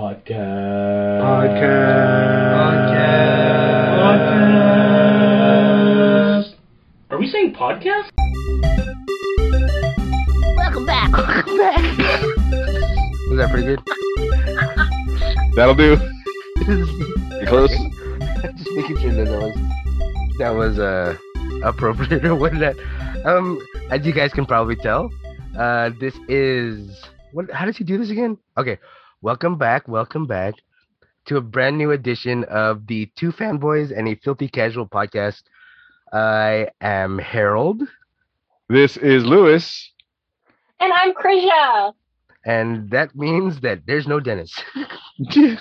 Podcast. Podcast. Podcast Are we saying podcast? Welcome back. Welcome back. Was that pretty good? That'll do. You close? Just making sure that that was that was uh appropriate or what that. Um, as you guys can probably tell, uh, this is what? How does he do this again? Okay, welcome back, welcome back to a brand new edition of the Two Fanboys and a Filthy Casual podcast. I am Harold, This is Lewis. And I'm Krisha. and that means that there's no Dennis.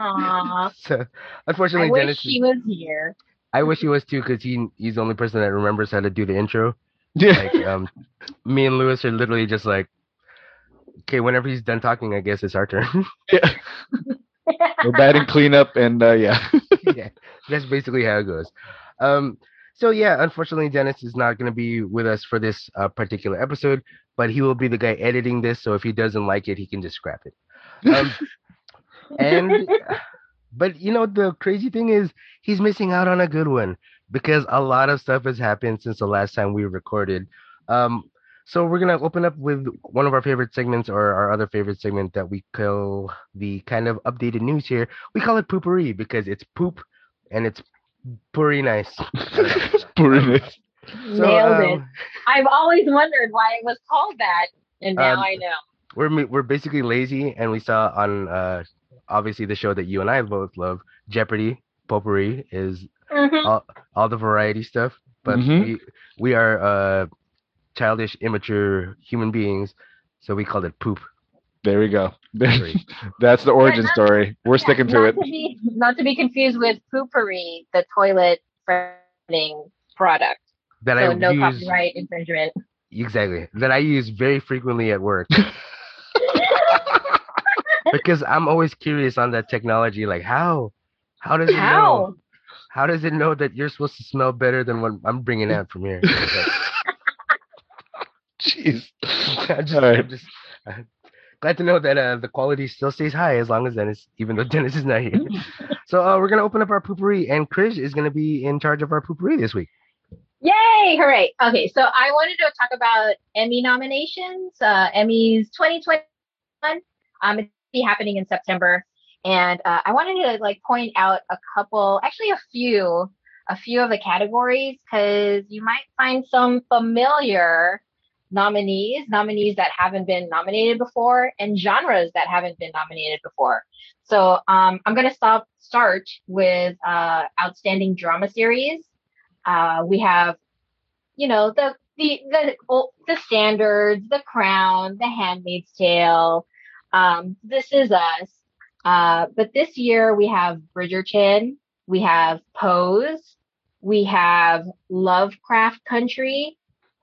Aww. so, I unfortunately, wish Dennis. he was here. I wish he was too, because he he's the only person that remembers how to do the intro. Yeah. like um me and Lewis are literally just like okay whenever he's done talking I guess it's our turn yeah. We're batting cleanup and uh, yeah. yeah that's basically how it goes um so yeah unfortunately Dennis is not going to be with us for this uh, particular episode but he will be the guy editing this so if he doesn't like it he can just scrap it um and but you know the crazy thing is he's missing out on a good one because a lot of stuff has happened since the last time we recorded um so we're gonna open up with one of our favorite segments or our other favorite segment that we call the kind of updated news here we call it poopery because it's poop and it's pretty nice Pretty nice. So, Nailed it. um, I've always wondered why it was called that, and now Um, I know. we're we're basically lazy and we saw on uh obviously the show that you and I both love Jeopardy potpourri is Mhm. all, all the variety stuff but Mhm. we we are uh childish immature human beings so we called it poop There we go. That's the origin not- story. We're Yeah, sticking to it. To be, not to be confused with Poo-Pourri, the toilet freshening product. that so I no use copyright infringement. exactly that I use very frequently at work because I'm always curious on that technology like how how does it know How? how does it know that you're supposed to smell better than what I'm bringing out from here Like, Jeez. I'm just, All right. I'm just uh, glad to know that uh, the quality still stays high as long as Dennis, even though Dennis is not here. so uh, we're gonna open up our poopery, and Krish is gonna be in charge of our poopery this week. Yay! Hooray! Okay, so I wanted to talk about Emmy nominations. Uh, Emmys 2021. Um, it's be happening in September, and uh, I wanted to like point out a couple, actually a few, a few of the categories because you might find some familiar nominees, nominees that haven't been nominated before, and genres that haven't been nominated before. So um, I'm gonna stop start with uh, outstanding drama series uh, we have, you know, the the the the standards, The Crown, The Handmaid's Tale, um, This Is Us. Uh, but this year we have Bridgerton, we have Pose, we have Lovecraft Country,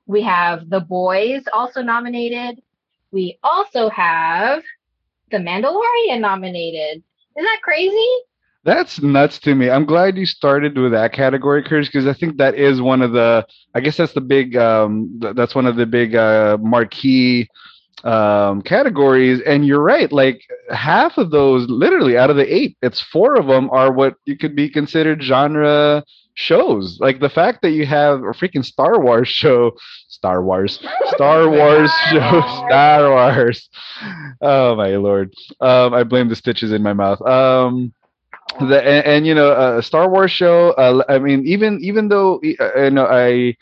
we have The Boys also nominated. We also have The Mandalorian nominated. Isn't that crazy? That's nuts to me. I'm glad you started with that category, Chris, because I think that is one of the. I guess that's the big. Um, th- that's one of the big uh, marquee um, categories. And you're right. Like half of those, literally out of the eight, it's four of them are what you could be considered genre shows. Like the fact that you have a freaking Star Wars show, Star Wars, Star Wars show, Star Wars. Oh my lord. Um, I blame the stitches in my mouth. Um, the and, and you know a Star Wars show. Uh, I mean, even even though uh, you know I.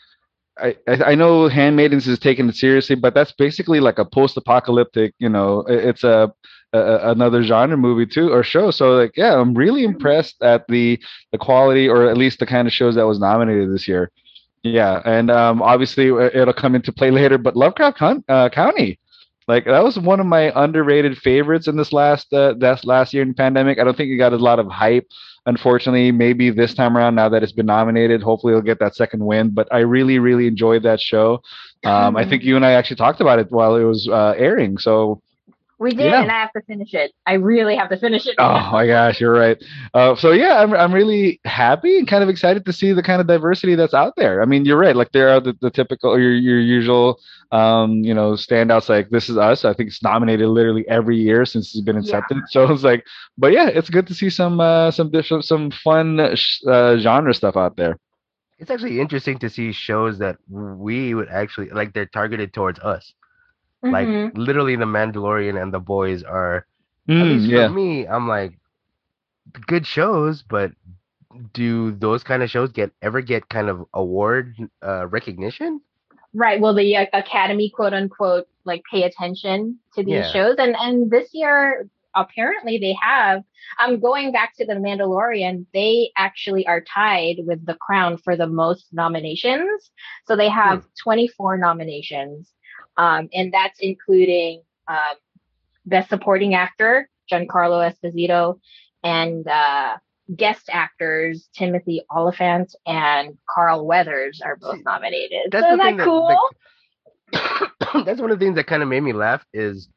I, I know Handmaidens is taking it seriously, but that's basically like a post-apocalyptic, you know, it's a, a another genre movie too or show. So like, yeah, I'm really impressed at the the quality or at least the kind of shows that was nominated this year. Yeah, and um, obviously uh, it'll come into play later. But Lovecraft Con- uh, County, like that was one of my underrated favorites in this last uh, last year in pandemic. I don't think it got a lot of hype. Unfortunately, maybe this time around, now that it's been nominated, hopefully it'll get that second win. But I really, really enjoyed that show. Um, I think you and I actually talked about it while it was uh, airing. So We did, Yeah. and I have to finish it. I really have to finish it. Oh my gosh, you're right. Uh, so yeah, I'm I'm really happy and kind of excited to see the kind of diversity that's out there. I mean, you're right. Like there are the, the typical your your usual um, you know, standouts like This Is Us. I think it's nominated literally every year since it's been Yeah. So it's like, but yeah, it's good to see some uh, some different some fun sh- uh, genre stuff out there. It's actually interesting to see shows that we would actually like. They're targeted towards us. Like Mhm. literally, The Mandalorian and The Boys are. at Mm, least yeah. for me, I'm like good shows, but do those kind of shows get ever get kind of award uh, recognition? Right. Well, the uh, Academy, quote unquote, like pay attention to these Yeah. shows, and and this year apparently they have. I'm going back to the Mandalorian. They actually are tied with The Crown for the most nominations. So they have 24 nominations, um, and that's including um, Best Supporting Actor Giancarlo Esposito and uh, guest actors Timothy Olyphant and Carl Weathers are both See, nominated. That's so the isn't thing that cool? that- that's one of the things that kind of made me laugh is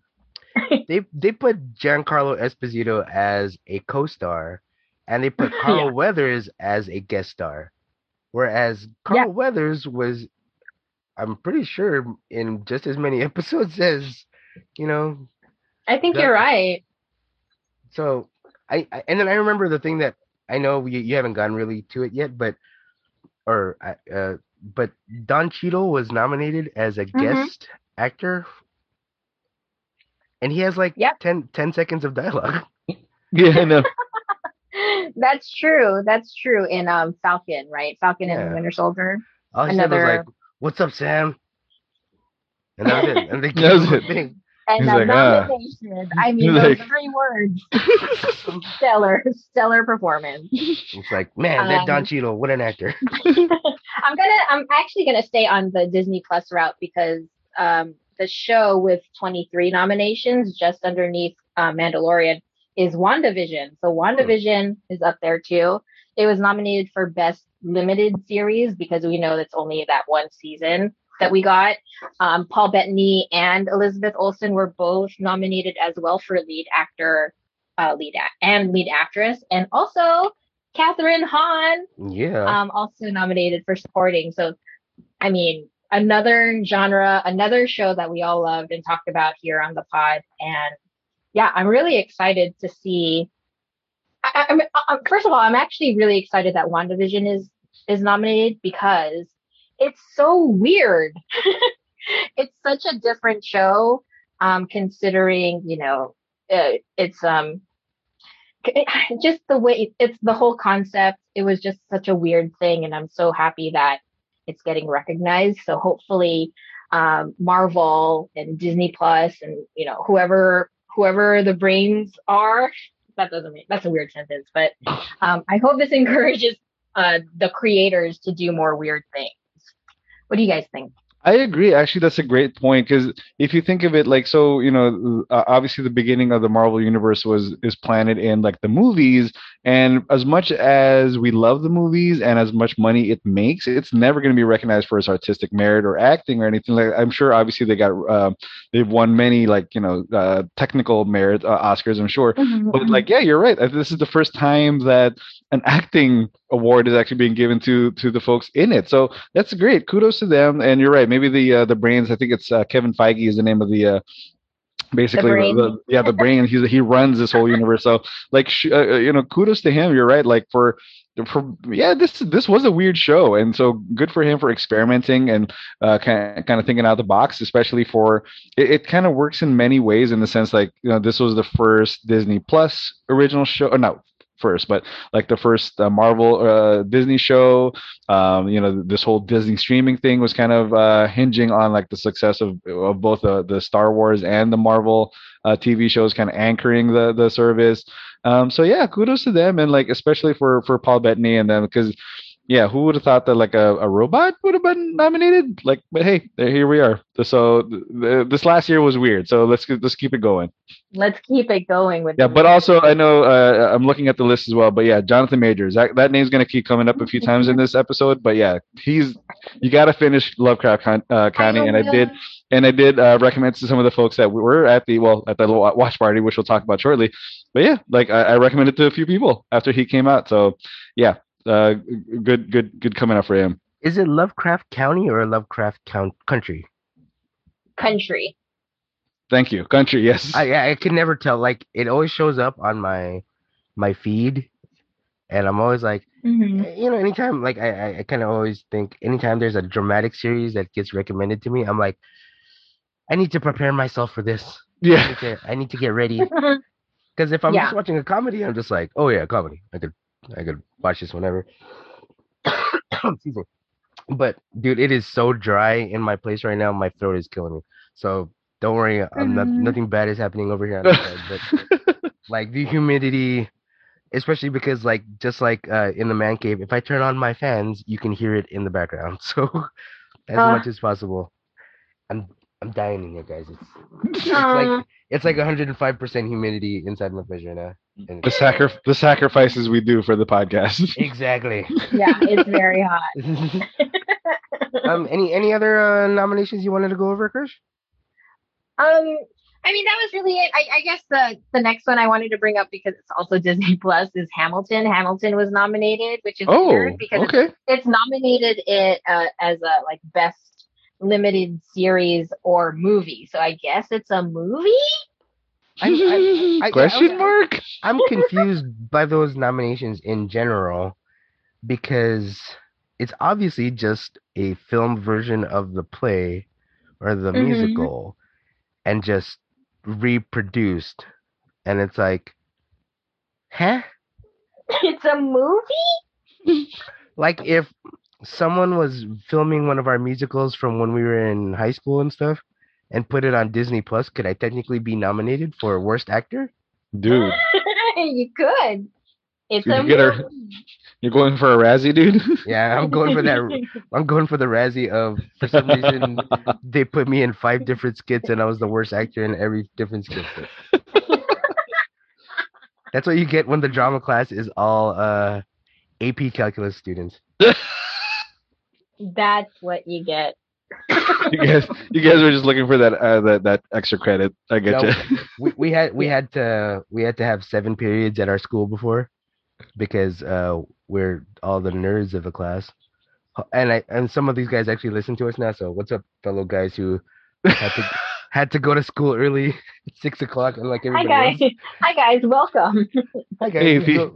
they they put Giancarlo Esposito as a co-star, and they put Carl Yeah. Weathers as a guest star, whereas Carl Yeah. Weathers was, I'm pretty sure, in just as many episodes as, you know, I think That- you're right. so I, I and then I remember the thing that I know you, you haven't gotten really to it yet, but or uh, but Don Cheadle was nominated as a Mhm. guest actor, and he has like Yep. 10, 10 seconds of dialogue. Yeah, no. That's true. That's true. In um Falcon, right? Falcon and Yeah. the Winter Soldier. All he said was Another- like, "What's up, Sam?" And that was it. And they That was gave him a it. thing. And He's a like, ah. nomination. I mean, He's those like- three words. stellar, stellar performance. It's like, man, that Don Um, Cheadle, what an actor. I'm gonna. I'm actually gonna stay on the Disney Plus route because um, the show with 23 nominations, just underneath uh, Mandalorian, is WandaVision. So WandaVision is up there too. It was nominated for Best Limited Series because we know that's only that one season that we got. Um, Paul Bettany and Elizabeth Olsen were both nominated as well for lead actor, uh, lead act and lead actress, and also Kathryn Hahn Yeah. um, also nominated for supporting. So, I mean, another genre, another show that we all loved and talked about here on the pod. And yeah, I'm really excited to see. I, I'm- I, first of all, I'm actually really excited that WandaVision is is nominated because it's so weird. it's such a different show, um, considering you know uh, it's um just the way it's the whole concept it was just such a weird thing and i'm so happy that it's getting recognized so hopefully um, marvel and disney plus and you know whoever whoever the brains are that doesn't make that's a weird sentence but um, i hope this encourages uh, the creators to do more weird things. What do you guys think I agree. Actually, that's a great point because if you think of it like so, you know, uh, obviously the beginning of the Marvel universe was is planted in like the movies, and as much as we love the movies and as much money it makes, it's never going to be recognized for its artistic merit or acting or anything like. I'm sure, obviously, they got uh, they've won many like you know uh, technical merit uh, Oscars. I'm sure, but like yeah, you're right. This is the first time that an acting award is actually being given to to the folks in it. So that's great. Kudos to them. And you're right. Maybe the uh, the brains. I think it's uh, Kevin Feige is the name of the. Uh, Basically, the, the- yeah, the brain. He's he runs this whole universe. So, like, sh- uh, uh, you know, kudos to him. You're right. Like for, for yeah, this this was a weird show, and so good for him for experimenting and uh, kind of, kind of thinking out the box. Especially for it, it kind of works in many ways in the sense like you know this was the first Disney Plus original show. Or no, first, but like the first uh, Marvel uh, Disney show. Um, you know, this whole Disney streaming thing was kind of uh, hinging on like the success of of both the the Star Wars and the Marvel uh, TV shows, kind of anchoring the the service. Um, so yeah, kudos to them, and like especially for for Paul Bettany and them because yeah, who would have thought that like a, a robot would have been nominated? Like, but hey, there, here we are. So th- th- this last year was weird. So let's let's keep it going. Let's keep it going with. Yeah, but also I know uh, I'm looking at the list as well. But yeah, Jonathan Majors. That that name's gonna keep coming up a few times in this episode. But yeah, he's you got to finish Lovecraft Con- uh, County, and I did and I did uh, recommend to some of the folks that were at the well at the watch party, which we'll talk about shortly. But yeah, like I, I recommended to a few people after he came out. So yeah, uh, good good good coming out for him. Is it Lovecraft County or Lovecraft Count Country? country. Thank you, country. Yes. I I I can never tell. Like it always shows up on my my feed, and I'm always like, Mhm. eh, you know, anytime like I I, I kind of always think anytime there's a dramatic series that gets recommended to me, I'm like, I need to prepare myself for this. I yeah. need to, I need to get ready because if I'm Yeah. just watching a comedy, I'm just like, oh yeah, comedy. I could I could watch this whenever. Excuse me. But dude, it is so dry in my place right now. My throat is killing me. So don't worry, I'm not, Mhm. nothing bad is happening over here side. But like the humidity, especially because like just like uh, in the man cave, if I turn on my fans, you can hear it in the background. So as Ah. much as possible, I'm dying in here, guys. It's it's like it's like 105 percent humidity inside my place right now. And the sacri- the sacrifices we do for the podcast. exactly. yeah, it's very hot. um, any any other uh, nominations you wanted to go over, Krish? Um, I mean, that was really it. I, I guess the the next one I wanted to bring up because it's also Disney Plus is Hamilton. Hamilton was nominated, which is oh, weird because it's, it's nominated it uh, as a like best limited series or movie. So I guess it's a movie. I- I- I- Question I- mark? I'm confused by those nominations in general because it's obviously just a film version of the play or the Mhm. musical and just reproduced. And it's like, huh? it's a movie. Like if someone was filming one of our musicals from when we were in high school and stuff and put it on Disney Plus, could I technically be nominated for worst actor? Dude, you could. It's Did a you get her- movie. you're going for a Razzie, dude? Yeah, I'm going for that. I'm going for the Razzie of for some reason they put me in five different skits and I was the worst actor in every different skit. That's what you get when the drama class is all uh AP calculus students. That's what you get. you guys, you guys were just looking for that uh, that that extra credit. I get No, you. We we had we had to we had to have seven periods at our school before because uh we're all the nerds of the class. And I and some of these guys actually listen to us now. So what's up, fellow guys who had to had to go to school early six o'clock and like Hi guys. else. Hi guys. Welcome. Hi guys. Hey, we if you- go-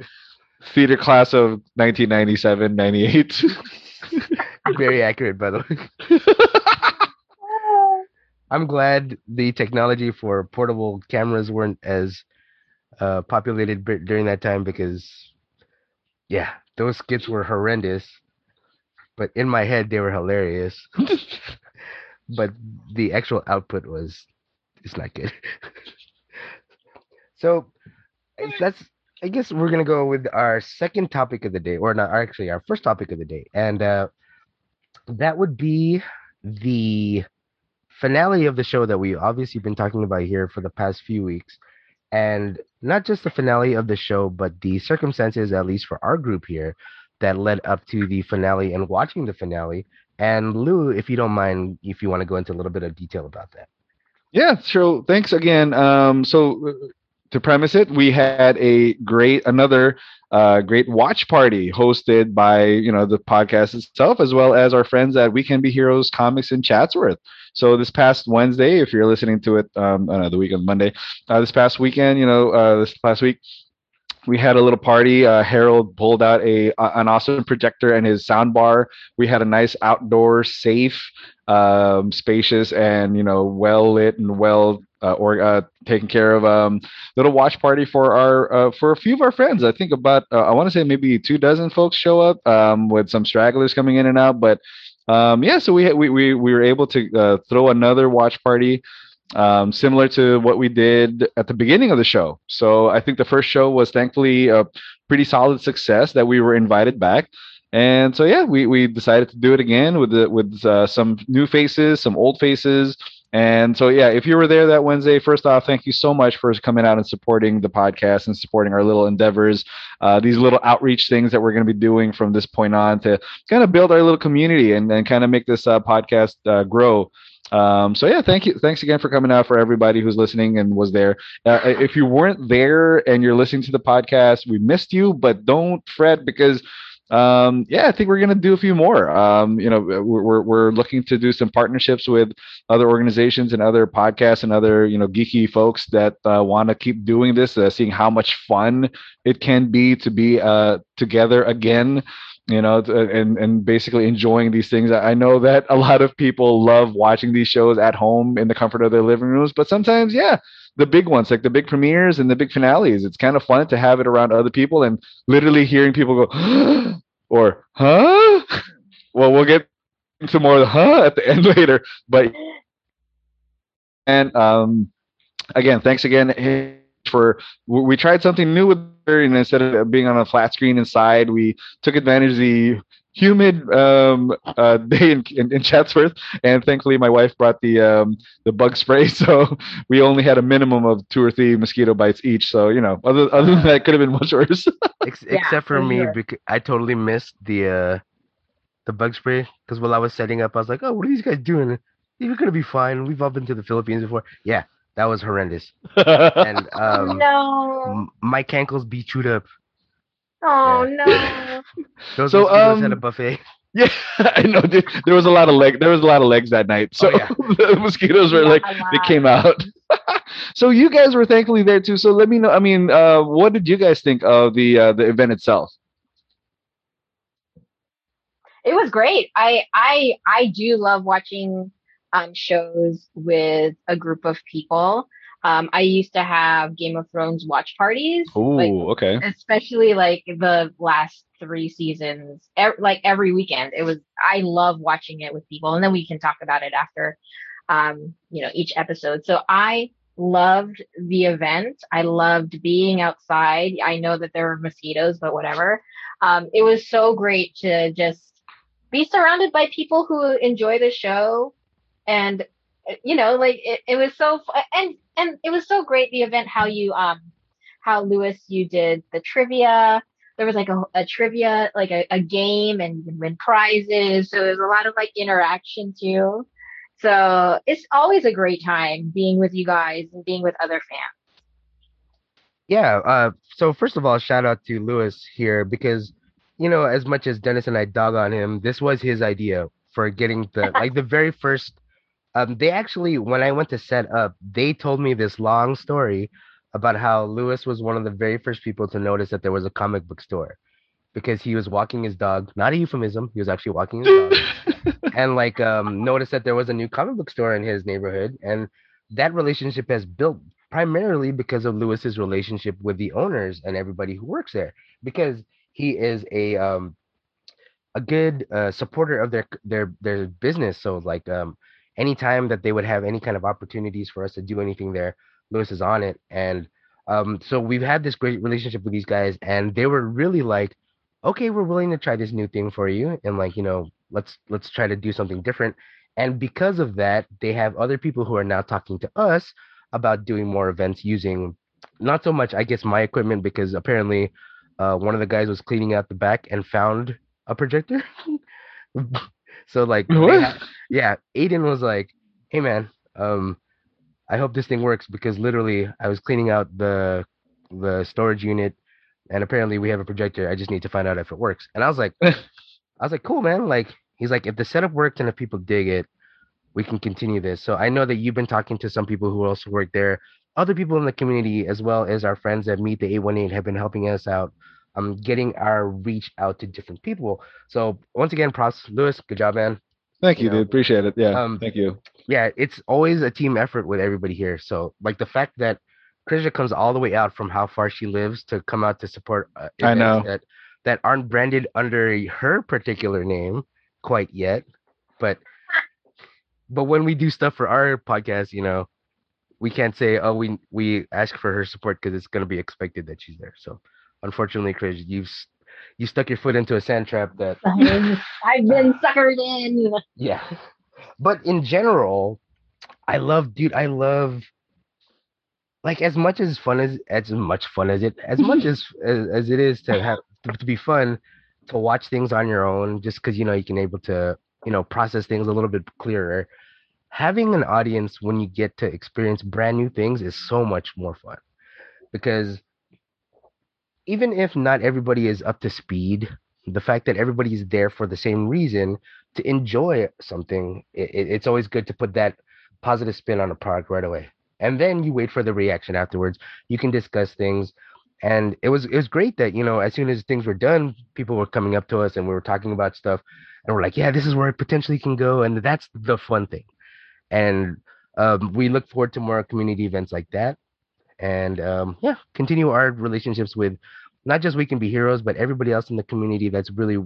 Theater class of 1997, 98. Very accurate, by the way. I'm glad the technology for portable cameras weren't as uh, populated dur- during that time because, yeah, those skits were horrendous. But in my head, they were hilarious. but the actual output was, it's not good. so that's, I guess we're gonna go with our second topic of the day, or not actually our first topic of the day, and uh, that would be the finale of the show that we've obviously been talking about here for the past few weeks. And not just the finale of the show, but the circumstances, at least for our group here, that led up to the finale and watching the finale. And Lou, if you don't mind, if you want to go into a little bit of detail about that. Yeah, so thanks again. Um, so uh, to premise it, we had a great, another uh, great watch party hosted by you know the podcast itself, as well as our friends at We Can Be Heroes Comics in Chatsworth. So this past Wednesday, if you're listening to it, um, know, the week on Monday, uh, this past weekend, you know, uh, this past week, we had a little party. Uh, Harold pulled out a an awesome projector and his sound bar. We had a nice outdoor, safe, um, spacious, and you know, well lit and well uh, or uh, taken care of um, little watch party for our uh, for a few of our friends. I think about uh, I want to say maybe two dozen folks show up um, with some stragglers coming in and out, but. Um, yeah, so we, we we we were able to uh, throw another watch party um, similar to what we did at the beginning of the show. So I think the first show was thankfully a pretty solid success that we were invited back. And so yeah, we, we decided to do it again with the with uh, some new faces, some old faces, and so yeah, if you were there that Wednesday, first off, thank you so much for coming out and supporting the podcast and supporting our little endeavors, uh, these little outreach things that we're going to be doing from this point on to kind of build our little community and, and kind of make this uh, podcast uh, grow. Um, so yeah, thank you. Thanks again for coming out for everybody who's listening and was there. Uh, if you weren't there and you're listening to the podcast, we missed you, but don't fret because um, yeah, I think we're going to do a few more. Um, you know, we're, we're looking to do some partnerships with other organizations and other podcasts and other, you know, geeky folks that uh, want to keep doing this, uh, seeing how much fun it can be to be uh, together again you know and and basically enjoying these things i know that a lot of people love watching these shows at home in the comfort of their living rooms but sometimes yeah the big ones, like the big premieres and the big finales. It's kind of fun to have it around other people and literally hearing people go, or huh? Well, we'll get into more of the huh at the end later. But and um, again, thanks again for we tried something new with her, and instead of being on a flat screen inside, we took advantage of the humid um, uh, day in, in, in, Chatsworth, and thankfully my wife brought the um, the bug spray, so we only had a minimum of two or three mosquito bites each. So you know, other other than that, could have been much worse. Ex- yeah, except for, for me, sure. because I totally missed the uh, the bug spray because while I was setting up, I was like, "Oh, what are these guys doing? You're gonna be fine. We've all been to the Philippines before." Yeah, that was horrendous. and um, no, m- my cankles be chewed up Oh no! Those so um, at a buffet. Yeah, I know. Dude, there was a lot of leg. There was a lot of legs that night. So oh, yeah. the mosquitoes were yeah, like they came out. so you guys were thankfully there too. So let me know. I mean, uh, what did you guys think of the uh, the event itself? It was great. I I I do love watching um, shows with a group of people. Um, I used to have Game of Thrones watch parties. Oh, like, okay. Especially like the last three seasons, like every weekend. It was I love watching it with people, and then we can talk about it after, um, you know, each episode. So I loved the event. I loved being outside. I know that there were mosquitoes, but whatever. Um, it was so great to just be surrounded by people who enjoy the show and you know like it, it was so and and it was so great the event how you um how Lewis you did the trivia. There was like a, a trivia like a, a game and you can win prizes. So there's a lot of like interaction too. So it's always a great time being with you guys and being with other fans. Yeah. Uh, so first of all, shout out to Lewis here because, you know, as much as Dennis and I dog on him, this was his idea for getting the like the very first um, they actually, when I went to set up, they told me this long story about how Lewis was one of the very first people to notice that there was a comic book store because he was walking his dog. Not a euphemism. He was actually walking his dog, and like um, noticed that there was a new comic book store in his neighborhood, and that relationship has built primarily because of Lewis's relationship with the owners and everybody who works there, because he is a um, a good uh, supporter of their their their business. So like um, anytime that they would have any kind of opportunities for us to do anything there, Lewis is on it. And um, so we've had this great relationship with these guys, and they were really like, okay, we're willing to try this new thing for you, and like you know, let's let's try to do something different. And because of that, they have other people who are now talking to us about doing more events using not so much, I guess, my equipment because apparently uh, one of the guys was cleaning out the back and found a projector. So like, yeah, Aiden was like, "Hey man, um, I hope this thing works because literally I was cleaning out the the storage unit, and apparently we have a projector. I just need to find out if it works." And I was like, I was like, "Cool, man." Like, he's like, "If the setup works and if people dig it, we can continue this." So I know that you've been talking to some people who also work there. Other people in the community, as well as our friends at Meet the 818, have been helping us out um, getting our reach out to different people. So once again, props, Lewis. Good job, man. Thank you, you know, dude. Appreciate it. Yeah. Um, thank you. Yeah, it's always a team effort with everybody here. So like the fact that Krisha comes all the way out from how far she lives to come out to support uh, I know that that aren't branded under her particular name quite yet, but but when we do stuff for our podcast, you know, we can't say oh we we ask for her support because it's going to be expected that she's there. So unfortunately, Chris, you've you stuck your foot into a sand trap that I've been suckered in. yeah. But in general, I love, dude. I love like as much as fun as as much fun as it as much as as, as it is to have to, to be fun to watch things on your own just because you know you can able to you know process things a little bit clearer having an audience when you get to experience brand new things is so much more fun because even if not everybody is up to speed the fact that everybody is there for the same reason to enjoy something it, it's always good to put that positive spin on a product right away. And then you wait for the reaction afterwards. You can discuss things. And it was it was great that you know as soon as things were done people were coming up to us and we were talking about stuff and we're like yeah this is where it potentially can go. And that's the fun thing. And um, we look forward to more community events like that and um, yeah continue our relationships with not just we can be heroes but everybody else in the community that's really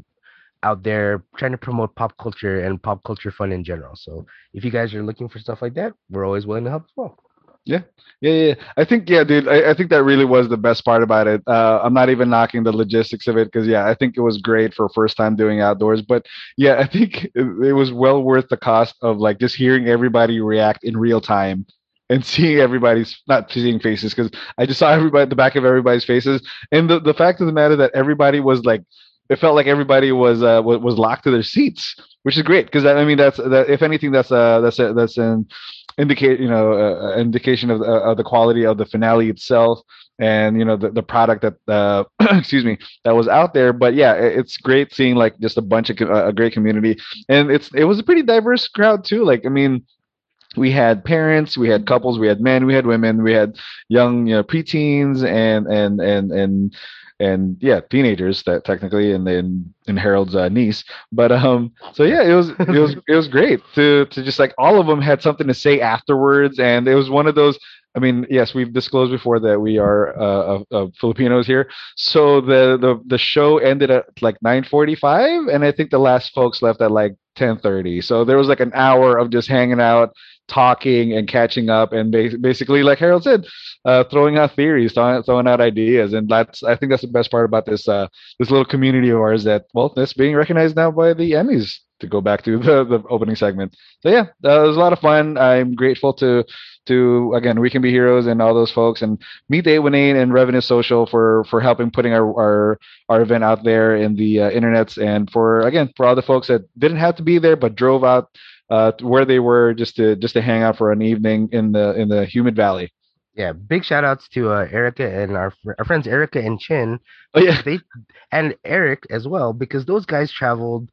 out there trying to promote pop culture and pop culture fun in general so if you guys are looking for stuff like that we're always willing to help as well Yeah, yeah. Yeah, I think, yeah, dude. I, I think that really was the best part about it. Uh, I'm not even knocking the logistics of it because, yeah, I think it was great for first time doing outdoors. But yeah, I think it, it was well worth the cost of like just hearing everybody react in real time and seeing everybody's not seeing faces because I just saw everybody the back of everybody's faces. And the the fact of the matter that everybody was like, it felt like everybody was uh was, locked to their seats, which is great because I mean that's that if anything that's uh that's a, that's an indicate you know uh, indication of, uh, of the quality of the finale itself and you know the, the product that uh excuse me that was out there. But yeah it, it's great seeing like just a bunch of co- a great community. And it's it was a pretty diverse crowd too. Like i mean we had parents we had couples we had men we had women we had young you know preteens and and and and and yeah teenagers that technically and then and harold's uh, niece. But um so yeah it was it was it was great to to just like all of them had something to say afterwards. And it was one of those i mean yes we've disclosed before that we are uh, filipinos here. So the, the the show ended at like 9:45 and i think the last folks left at like 10:30 so there was like an hour of just hanging out talking and catching up and ba- basically like harold said uh, throwing out theories throwing, throwing out ideas. And that's i think that's the best part about this uh, this little community of ours that well that's being recognized now by the emmys to go back to the, the opening segment. So yeah that was a lot of fun. I'm grateful to to again we can be heroes and all those folks and meet 818 and revenue social for for helping putting our our, our event out there in the uh, internets and for again for all the folks that didn't have to be there but drove out uh, where they were just to just to hang out for an evening in the in the humid valley. Yeah big shout outs to uh, erica and our, fr- our friends erica and chin. Oh yeah. They and eric as well because those guys traveled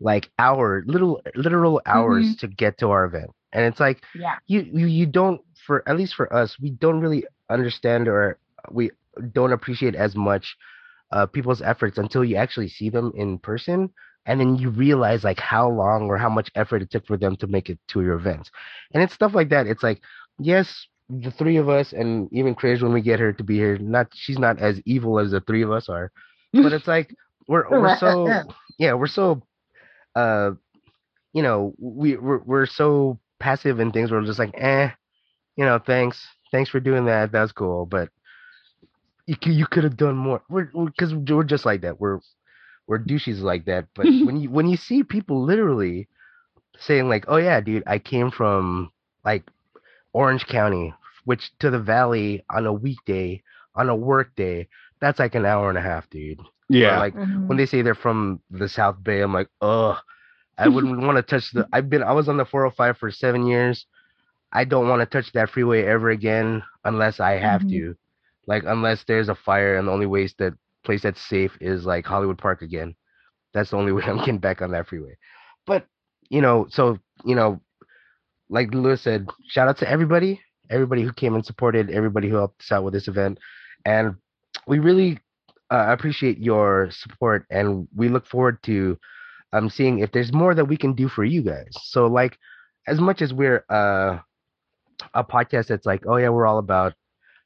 like hour little literal hours to get to our event. And it's like Yeah. you, you you don't for at least for us we don't really understand or we don't appreciate as much uh, people's efforts until you actually see them in person and then you realize like how long or how much effort it took for them to make it to your events and it's stuff like that. It's like yes the three of us and even Krish when we get her to be here not she's not as evil as the three of us are but it's like we're we're so yeah we're so uh you know we we're, we're so passive in things we're just like eh you know thanks thanks for doing that. That's cool. But you you could have done more. We're because we're, we're just like that. We're we're douches like that but when you when you see people literally saying like oh yeah dude i came from like orange county which to the valley on a weekday on a work day that's like an hour and a half dude Or, yeah like Mhm. when they say they're from the South Bay, I'm like, ugh, I wouldn't want to touch the. I've been, I was on the 405 for seven years. I don't want to touch that freeway ever again unless I have Mhm. to, like unless there's a fire and the only ways that place that's safe is like Hollywood Park again. That's the only way I'm getting back on that freeway. But you know, so you know, like Lewis said, shout out to everybody, everybody who came and supported, everybody who helped us out with this event, and we really uh, appreciate your support, and we look forward to um seeing if there's more that we can do for you guys. So like, as much as we're uh a podcast that's like, oh yeah, we're all about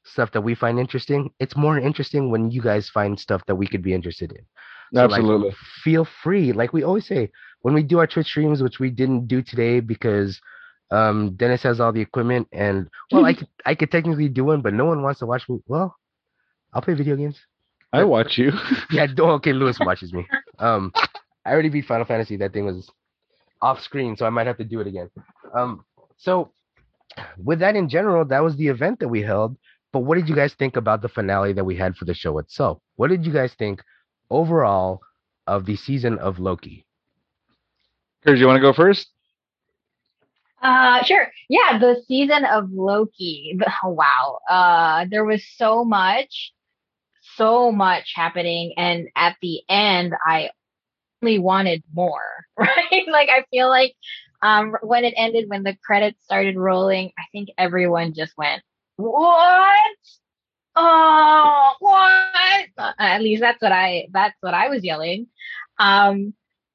stuff that we find interesting. It's more interesting when you guys find stuff that we could be interested in. So, like, absolutely feel free. Like we always say, when we do our Twitch streams, which we didn't do today because um Dennis has all the equipment and well I could I could technically do one, but no one wants to watch me. Well, I'll play video games. I watch you. Yeah, okay, Lewis watches me. Um, I already beat Final Fantasy. That thing was off screen, so I might have to do it again. Um, so with that in general, that was the event that we held. But what did you guys think about the finale that we had for the show itself? What did you guys think overall of the season of Loki? Kurt, you want to go first? Uh, sure. Yeah, the season of Loki. Wow. Uh, there was so much, so much happening, and at the end, I only wanted more. Right? Like I feel like, um, when it ended, when the credits started rolling, I think everyone just went, "What? Oh, what?" Uh, at least that's what I. That's what I was yelling. Um,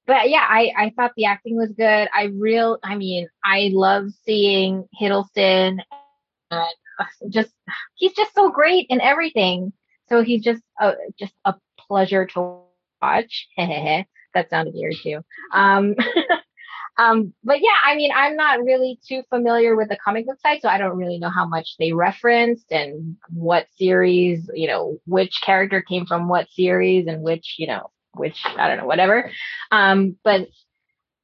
but yeah, I, I thought the acting was good. I real, I mean, I love seeing Hiddleston and uh, just, he's just so great in everything. So he's just, a, just a pleasure to watch. that sounded weird too. Um, um, but yeah, I mean, I'm not really too familiar with the comic book side, so I don't really know how much they referenced and what series, you know, which character came from what series and which, you know, which I don't know, whatever. Um, but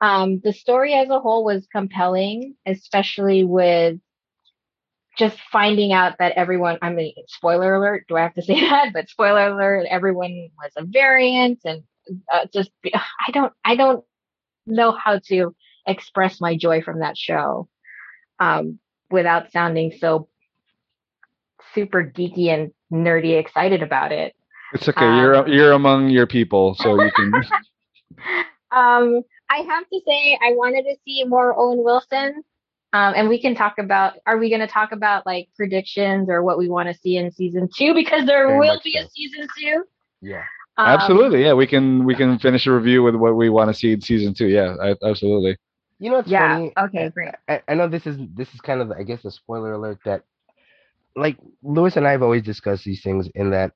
um, the story as a whole was compelling, especially with just finding out that everyone, I mean, spoiler alert, do I have to say that? But spoiler alert, everyone was a variant and uh, just, I don't, I don't know how to express my joy from that show um, without sounding so super geeky and nerdy excited about it. It's okay. you're Um, you're among your people, so you can. Um, I have to say, I wanted to see more Owen Wilson. Um, and we can talk about, are we going to talk about like predictions or what we want to see in season two? Because there Very will be a season two. Yeah. Um, absolutely, yeah. We can we can finish a review with what we want to see in season two. Yeah, I, absolutely. You know what's Yeah. funny? Okay, great. I, I know this is this is kind of I guess a spoiler alert that like Lewis and I have always discussed these things in that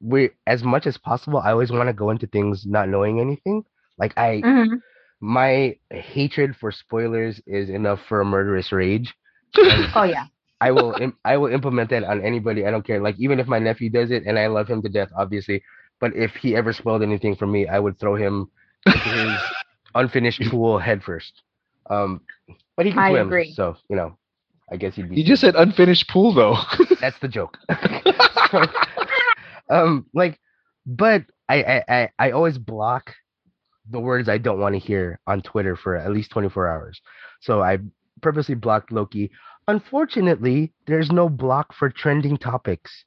we as much as possible I always want to go into things not knowing anything. Like I Mhm. my hatred for spoilers is enough for a murderous rage. Oh, yeah. I will im- I will implement that on anybody. I don't care. Like even if my nephew does it and I love him to death, obviously. But if he ever spoiled anything for me, I would throw him into his unfinished pool head first. Um, but he can I swim, agree. so you know, I guess he'd be. You just said unfinished pool though. that's the joke. So, um, like, but I, I I I always block the words I don't want to hear on Twitter for at least 24 hours. So I purposely blocked Loki. Unfortunately, there's no block for trending topics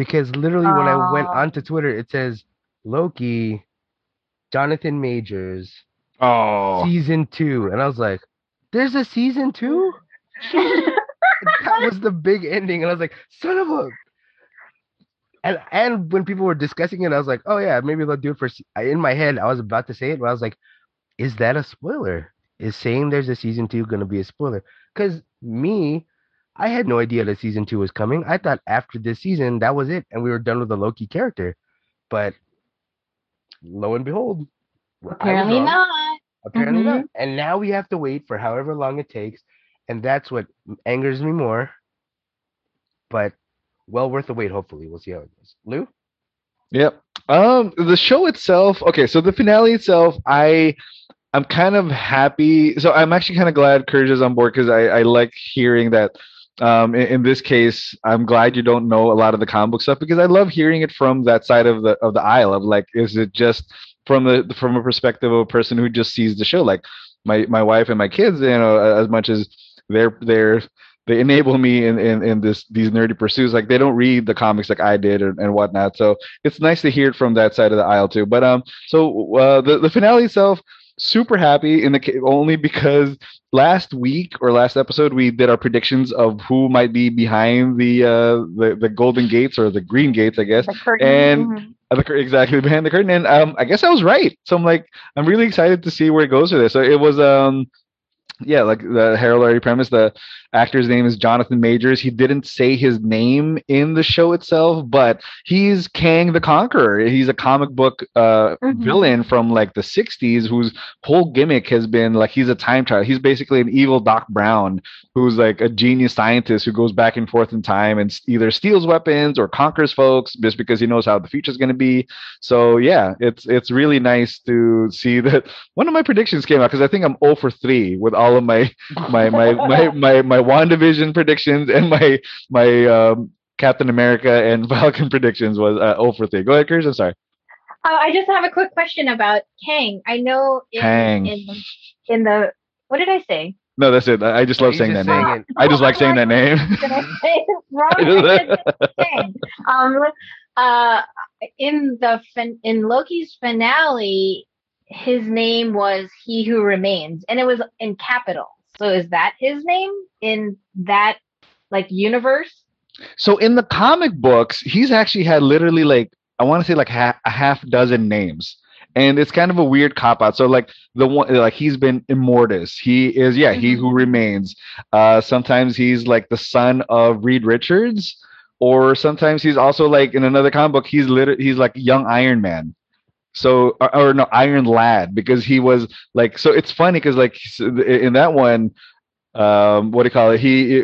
because literally when I went onto Twitter, it says Loki, Jonathan Majors, oh, season two, and I was like, "There's a season two? that was the big ending, and I was like, "Son of a." And and when people were discussing it, I was like, "Oh yeah, maybe they'll do it for." se-" In my head, I was about to say it, but I was like, "Is that a spoiler? Is saying there's a season two going to be a spoiler?" Because me, I had no idea that season two was coming. I thought after this season that was it, and we were done with the Loki character. But lo and behold, Apparently wrong. not. Apparently Mhm. not. And now we have to wait for however long it takes, and that's what angers me more. But well worth the wait. Hopefully, we'll see how it goes. Lou, Yep. Um, the show itself. Okay, so the finale itself, I, I'm kind of happy. So I'm actually kind of glad Courage is on board because I, I like hearing that. Um, in, in this case, I'm glad you don't know a lot of the comic book stuff because I love hearing it from that side of the of the aisle. Of like, is it just from the from a perspective of a person who just sees the show? Like my my wife and my kids, you know, as much as they're they're they enable me in, in, in this these nerdy pursuits. Like they don't read the comics like I did and, and whatnot. So it's nice to hear it from that side of the aisle too. But um, so uh, the the finale itself, super happy in the only because last week or last episode we did our predictions of who might be behind the uh the, the golden gates or the green gates, I guess. And- mhm. Uh, the exactly behind the curtain and um i guess i was right so i'm like i'm really excited to see where it goes with this so it was um yeah like the harold already premise the actor's name is Jonathan Majors. He didn't say his name in the show itself, but he's Kang the Conqueror. He's a comic book uh, Mhm. villain from like the 60s whose whole gimmick has been like he's a time traveler. He's basically an evil Doc Brown who's like a genius scientist who goes back and forth in time and either steals weapons or conquers folks just because he knows how the future is going to be. So yeah, it's it's really nice to see that one of my predictions came out because I think I'm 0 for 3 with all of my my my my my, my WandaVision predictions and my my um, Captain America and Falcon predictions was uh, 0 for 3. Go ahead, Chris. I'm sorry. Uh, I just have a quick question about Kang. I know in Kang. in in the what did I say? No, that's it. I I just love saying just that name. it. I just like saying that name. Did I say wrong? I said Kang. Um, uh, in the fin- in Loki's finale, his name was He Who Remains, and it was in capitals. So is that his name in that like universe? So in the comic books, he's actually had literally like I want to say like ha- a half dozen names, and it's kind of a weird cop out. So like the one like he's been Immortus. He is yeah he who remains. Uh, sometimes he's like the son of Reed Richards, or sometimes he's also like in another comic book he's literally he's like young Iron Man. So or, or no Iron Lad because he was like so it's funny because like in that one um what do you call it he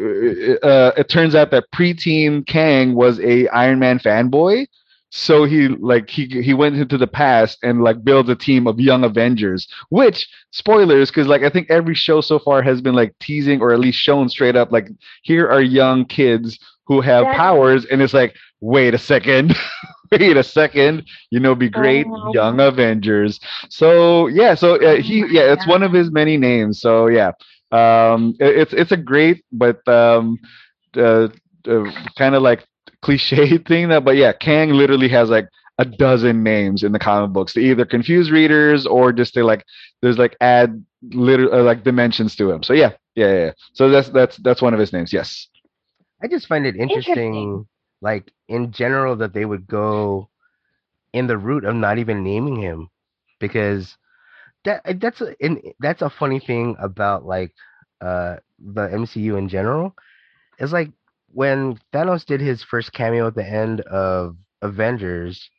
uh it turns out that preteen kang was a iron man fanboy so he like he he went into the past and like builds a team of young avengers which spoilers because like i think every show so far has been like teasing or at least shown straight up like here are young kids who have Yeah. powers and it's like wait a second wait a second. You know be great Oh. young avengers. So yeah so uh, Oh he yeah it's one of his many names. So yeah. Um it- it's it's a great but um uh, uh, kind of like cliche thing that but yeah kang literally has like a dozen names in the comic books to either confuse readers or just to like there's like add liter- uh, like dimensions to him. So yeah yeah yeah yeah. so that's that's that's one of his names. Yes. I just find it interesting, Interesting. Like in general, that they would go in the route of not even naming him, because that uh, that's a in, that's a funny thing about like uh the MCU in general. It's like when Thanos did his first cameo at the end of Avengers,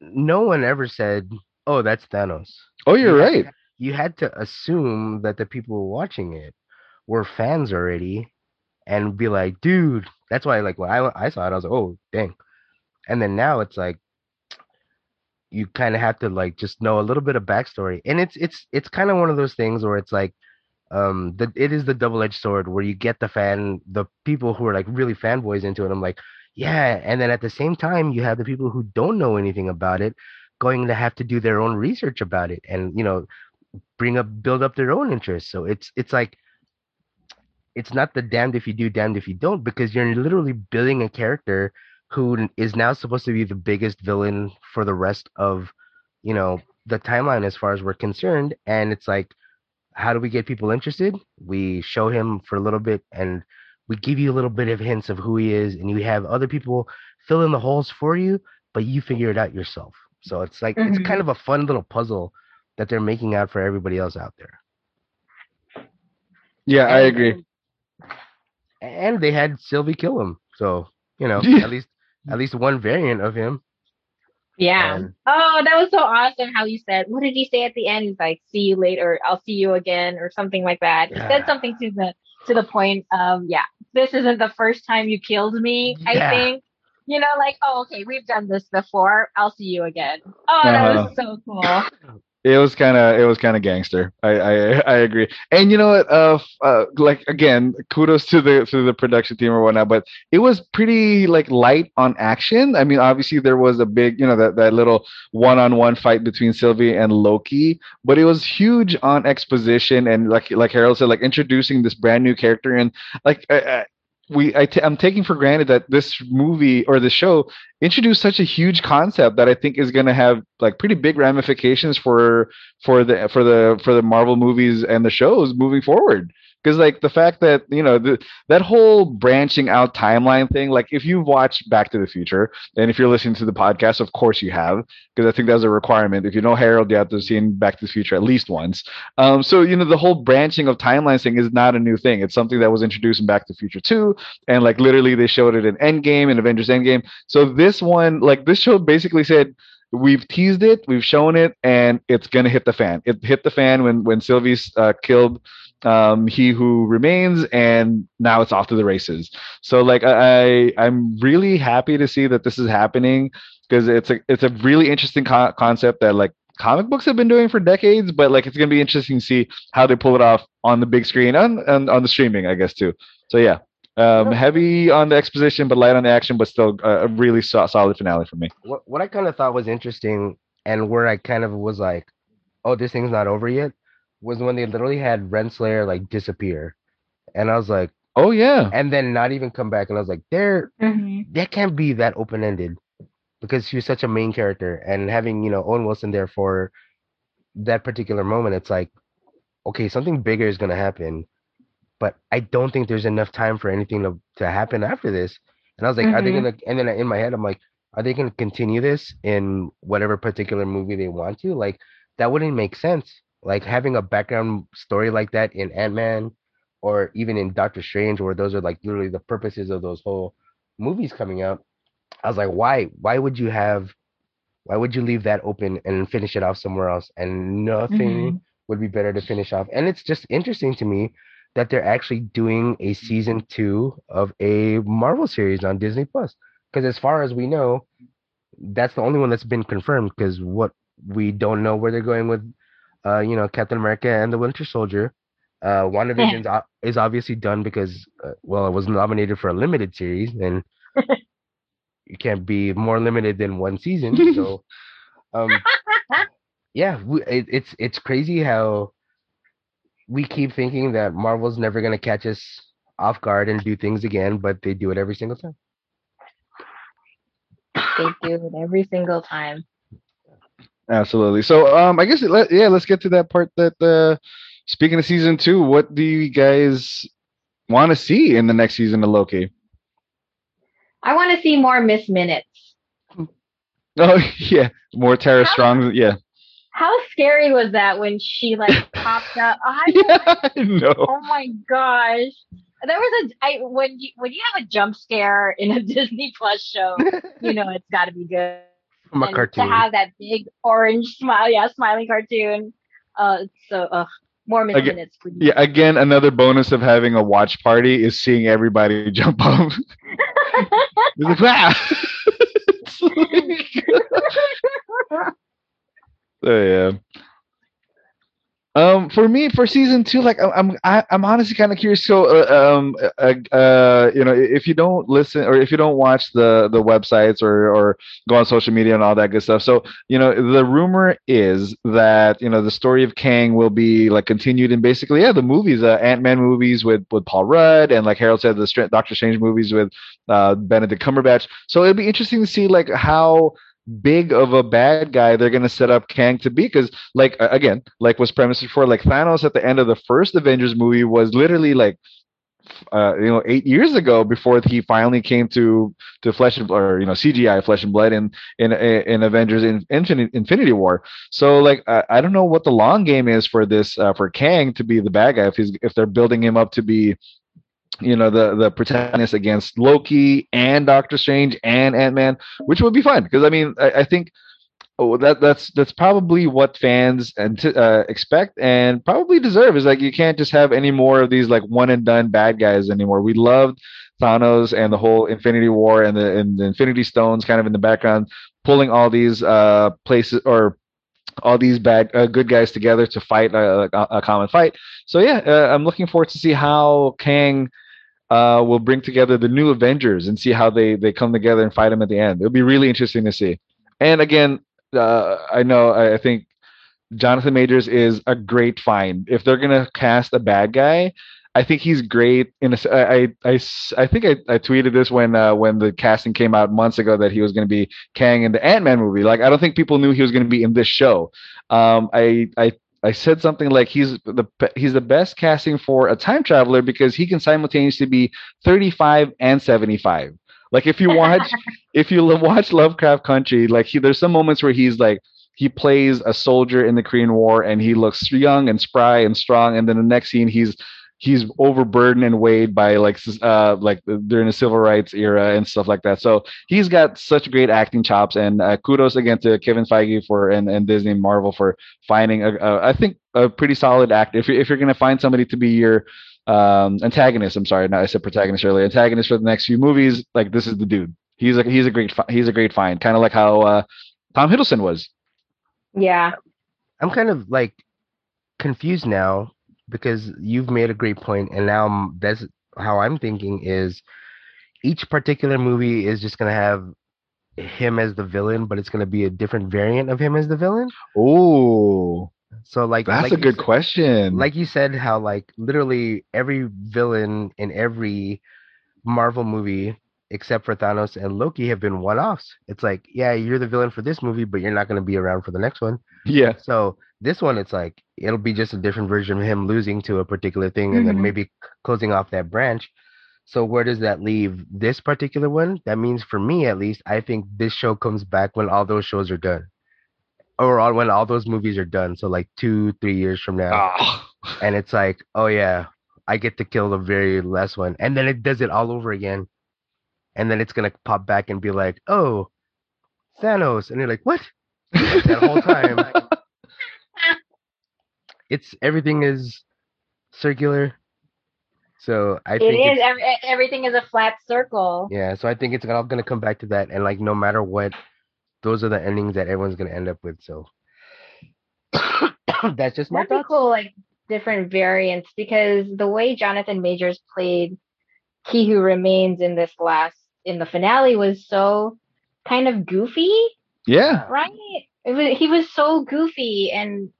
no one ever said, "Oh, that's Thanos." oh you're You had- right You had to assume that the people watching it were fans already, and be like, "Dude," that's why. Like when I I saw it, I was like, "Oh, dang!" And then now it's like you kind of have to like just know a little bit of backstory, and it's it's it's kind of one of those things where it's like um the it is the double-edged sword where you get the fan the people who are like really fanboys into it i'm like yeah and then at the same time you have the people who don't know anything about it going to have to do their own research about it and you know bring up build up their own interests so it's it's like it's not the damned if you do damned if you don't because you're literally building a character who is now supposed to be the biggest villain for the rest of you know the timeline as far as we're concerned. And it's like how do we get people interested? We show him for a little bit and we give you a little bit of hints of who he is and you have other people fill in the holes for you but you figure it out yourself. So it's like it's Mhm. kind of a fun little puzzle that they're making out for everybody else out there. Yeah i agree and they had Sylvie kill him so you know at least at least one variant of him Yeah. And- oh, that was so awesome how you said, what did he say at the end? He's like, see you later, I'll see you again, or something like that. He said something to the to the point of, yeah, this isn't the first time you killed me, I Yeah. think. You know, like, oh, okay, we've done this before. I'll see you again. Oh, that Uh-huh. was so cool. It was kind of it was kind of gangster. I, I i agree. And you know what uh, uh like again kudos to the to the production team or whatnot but it was pretty like light on action. I mean obviously there was a big you know that, that little one-on-one fight between sylvie and loki but it was huge on exposition and like like harold said like introducing this brand new character and like I, I, we I t- i'm taking for granted that this movie or the show introduced such a huge concept that I think is going to have like pretty big ramifications for for the for the for the Marvel movies and the shows moving forward. Because like the fact that you know the, that whole branching out timeline thing like if you've watched back to the future and if you're listening to the podcast of course you have because i think that's a requirement. If you know harold you have to have seen back to the future at least once. Um, so you know the whole branching of timelines thing is not a new thing. It's something that was introduced in back to the future 2 and like literally they showed it in endgame and avengers endgame. So this one like this show basically said we've teased it, we've shown it, and it's gonna hit the fan. It hit the fan when when Sylvie's uh, killed um, He Who Remains, and now it's off to the races. So like I I'm really happy to see that this is happening because it's a it's a really interesting co- concept that like comic books have been doing for decades, but like it's gonna be interesting to see how they pull it off on the big screen and, and on the streaming, I guess too. So yeah. Um, heavy on the exposition, but light on the action, but still a, a really so- solid finale for me. What what I kind of thought was interesting, and where I kind of was like, "Oh, this thing's not over yet," was when they literally had Renslayer like disappear, and I was like, Oh yeah, and then not even come back, and I was like, "There, Mhm. that can't be that open ended," because she was such a main character, and having you know Owen Wilson there for that particular moment, it's like, okay, something bigger is gonna happen, but I don't think there's enough time for anything to to happen after this. And I was like, are they Mhm. gonna? And then in my head, I'm like, are they gonna continue this in whatever particular movie they want to? Like, that wouldn't make sense. Like having a background story like that in Ant Man, or even in Doctor Strange, where those are like literally the purposes of those whole movies coming out. I was like, why? Why would you have? Why would you leave that open and finish it off somewhere else? And nothing Mhm. would be better to finish off. And it's just interesting to me that they're actually doing a season two of a Marvel series on Disney Plus. Because as far as we know, that's the only one that's been confirmed. Because what we don't know where they're going with, uh, you know, Captain America and the Winter Soldier. Uh, WandaVision's o- is obviously done because, uh, well, it was nominated for a limited series, and you can't be more limited than one season. So, um, yeah, we, it, it's it's crazy how we keep thinking that Marvel's never gonna catch us off guard and do things again, but they do it every single time. They do it every single time. Absolutely. So um, I guess let, yeah, let's get to that part. That uh, speaking of season two, what do you guys want to see in the next season of Loki? I want to see more Miss Minutes. Oh yeah, more Tara How- Strong. Yeah, How scary was that when she like popped up? I yeah, I know. oh my gosh. There was a I when you when you have a jump scare in a Disney Plus show, you know it's got to be good. From a cartoon. to have that big orange smile, yeah, smiling cartoon. Uh, so uh, more Again- Minutes, please. Yeah, again, another bonus of having a watch party is seeing everybody jump up. like, ah! So yeah. Um, for me, for season two, like I'm, I'm, I- I'm honestly kind of curious. So, uh, um, uh, uh, you know, if you don't listen or if you don't watch the the websites or or go on social media and all that good stuff. So, you know, the rumor is that you know the story of Kang will be like continued in basically yeah the movies, uh, Ant Man movies with with Paul Rudd and like Harold said, the Str- Doctor Strange movies with uh, Benedict Cumberbatch. So it'll be interesting to see like how big of a bad guy they're going to set up Kang to be because like again like was premised before like Thanos at the end of the first Avengers movie was literally like uh, you know eight years ago before he finally came to to flesh and or you know CGI flesh and blood in in in Avengers in Infinity Infinity War. So like I, I don't know what the long game is for this uh, for Kang to be the bad guy if he's if they're building him up to be you know the the protagonist against Loki and Doctor Strange and Ant Man, which would be fun because I mean I, I think oh, that that's that's probably what fans and uh, expect and probably deserve is like you can't just have any more of these like one and done bad guys anymore. We loved Thanos and the whole Infinity War and the and the Infinity Stones kind of in the background pulling all these uh places or all these bad uh, good guys together to fight a, a, a common fight. So yeah, uh, I'm looking forward to see how Kang uh, will bring together the new Avengers and see how they they come together and fight them at the end. It'll be really interesting to see. And again, uh, I know I, I think Jonathan Majors is a great find. If they're gonna cast a bad guy, I think he's great. In a, I, I, I think I, I tweeted this when uh, when the casting came out months ago that he was going to be Kang in the Ant Man movie. Like I don't think people knew he was going to be in this show. Um, I I I said something like he's the he's the best casting for a time traveler because he can simultaneously be 35 and 75. Like if you watch if you watch Lovecraft Country, like he there's some moments where he's like he plays a soldier in the Korean War and he looks young and spry and strong, and then the next scene he's he's overburdened and weighed by like uh like during the civil rights era and stuff like that. So he's got such great acting chops, and uh, kudos again to Kevin Feige for and, and Disney and Marvel for finding a, a I think a pretty solid actor. If you're if you're gonna find somebody to be your um antagonist, I'm sorry, not I said protagonist earlier, antagonist for the next few movies, like this is the dude. He's a he's a great he's a great find, kind of like how uh, Tom Hiddleston was. yeah. I'm kind of like confused now because you've made a great point, and now that's how I'm thinking is each particular movie is just gonna have him as the villain, but it's gonna be a different variant of him as the villain. Oh, So like that's like a good said- question. Like you said, how like literally every villain in every Marvel movie except for Thanos and Loki have been one-offs. It's like, yeah, you're the villain for this movie, but you're not gonna be around for the next one. yeah, So this one, it's like it'll be just a different version of him losing to a particular thing, and Mhm. then maybe closing off that branch. So where does that leave this particular one? That means for me, at least, I think this show comes back when all those shows are done, or all, when all those movies are done. So like two, three years from now, Ah. and it's like, oh yeah, I get to kill the very last one, and then it does it all over again, and then it's gonna pop back and be like, oh, Thanos, and you're like, what? Like that whole time it's everything is circular. So I It think is. it's, Every, everything is a flat circle. yeah. So I think it's all gonna come back to that, and like no matter what, those are the endings that everyone's gonna end up with. So that's just my That'd be thoughts. cool, like different variants, because the way Jonathan Majors played He Who Remains in this last in the finale was so kind of goofy, yeah. right? It was, he was so goofy, and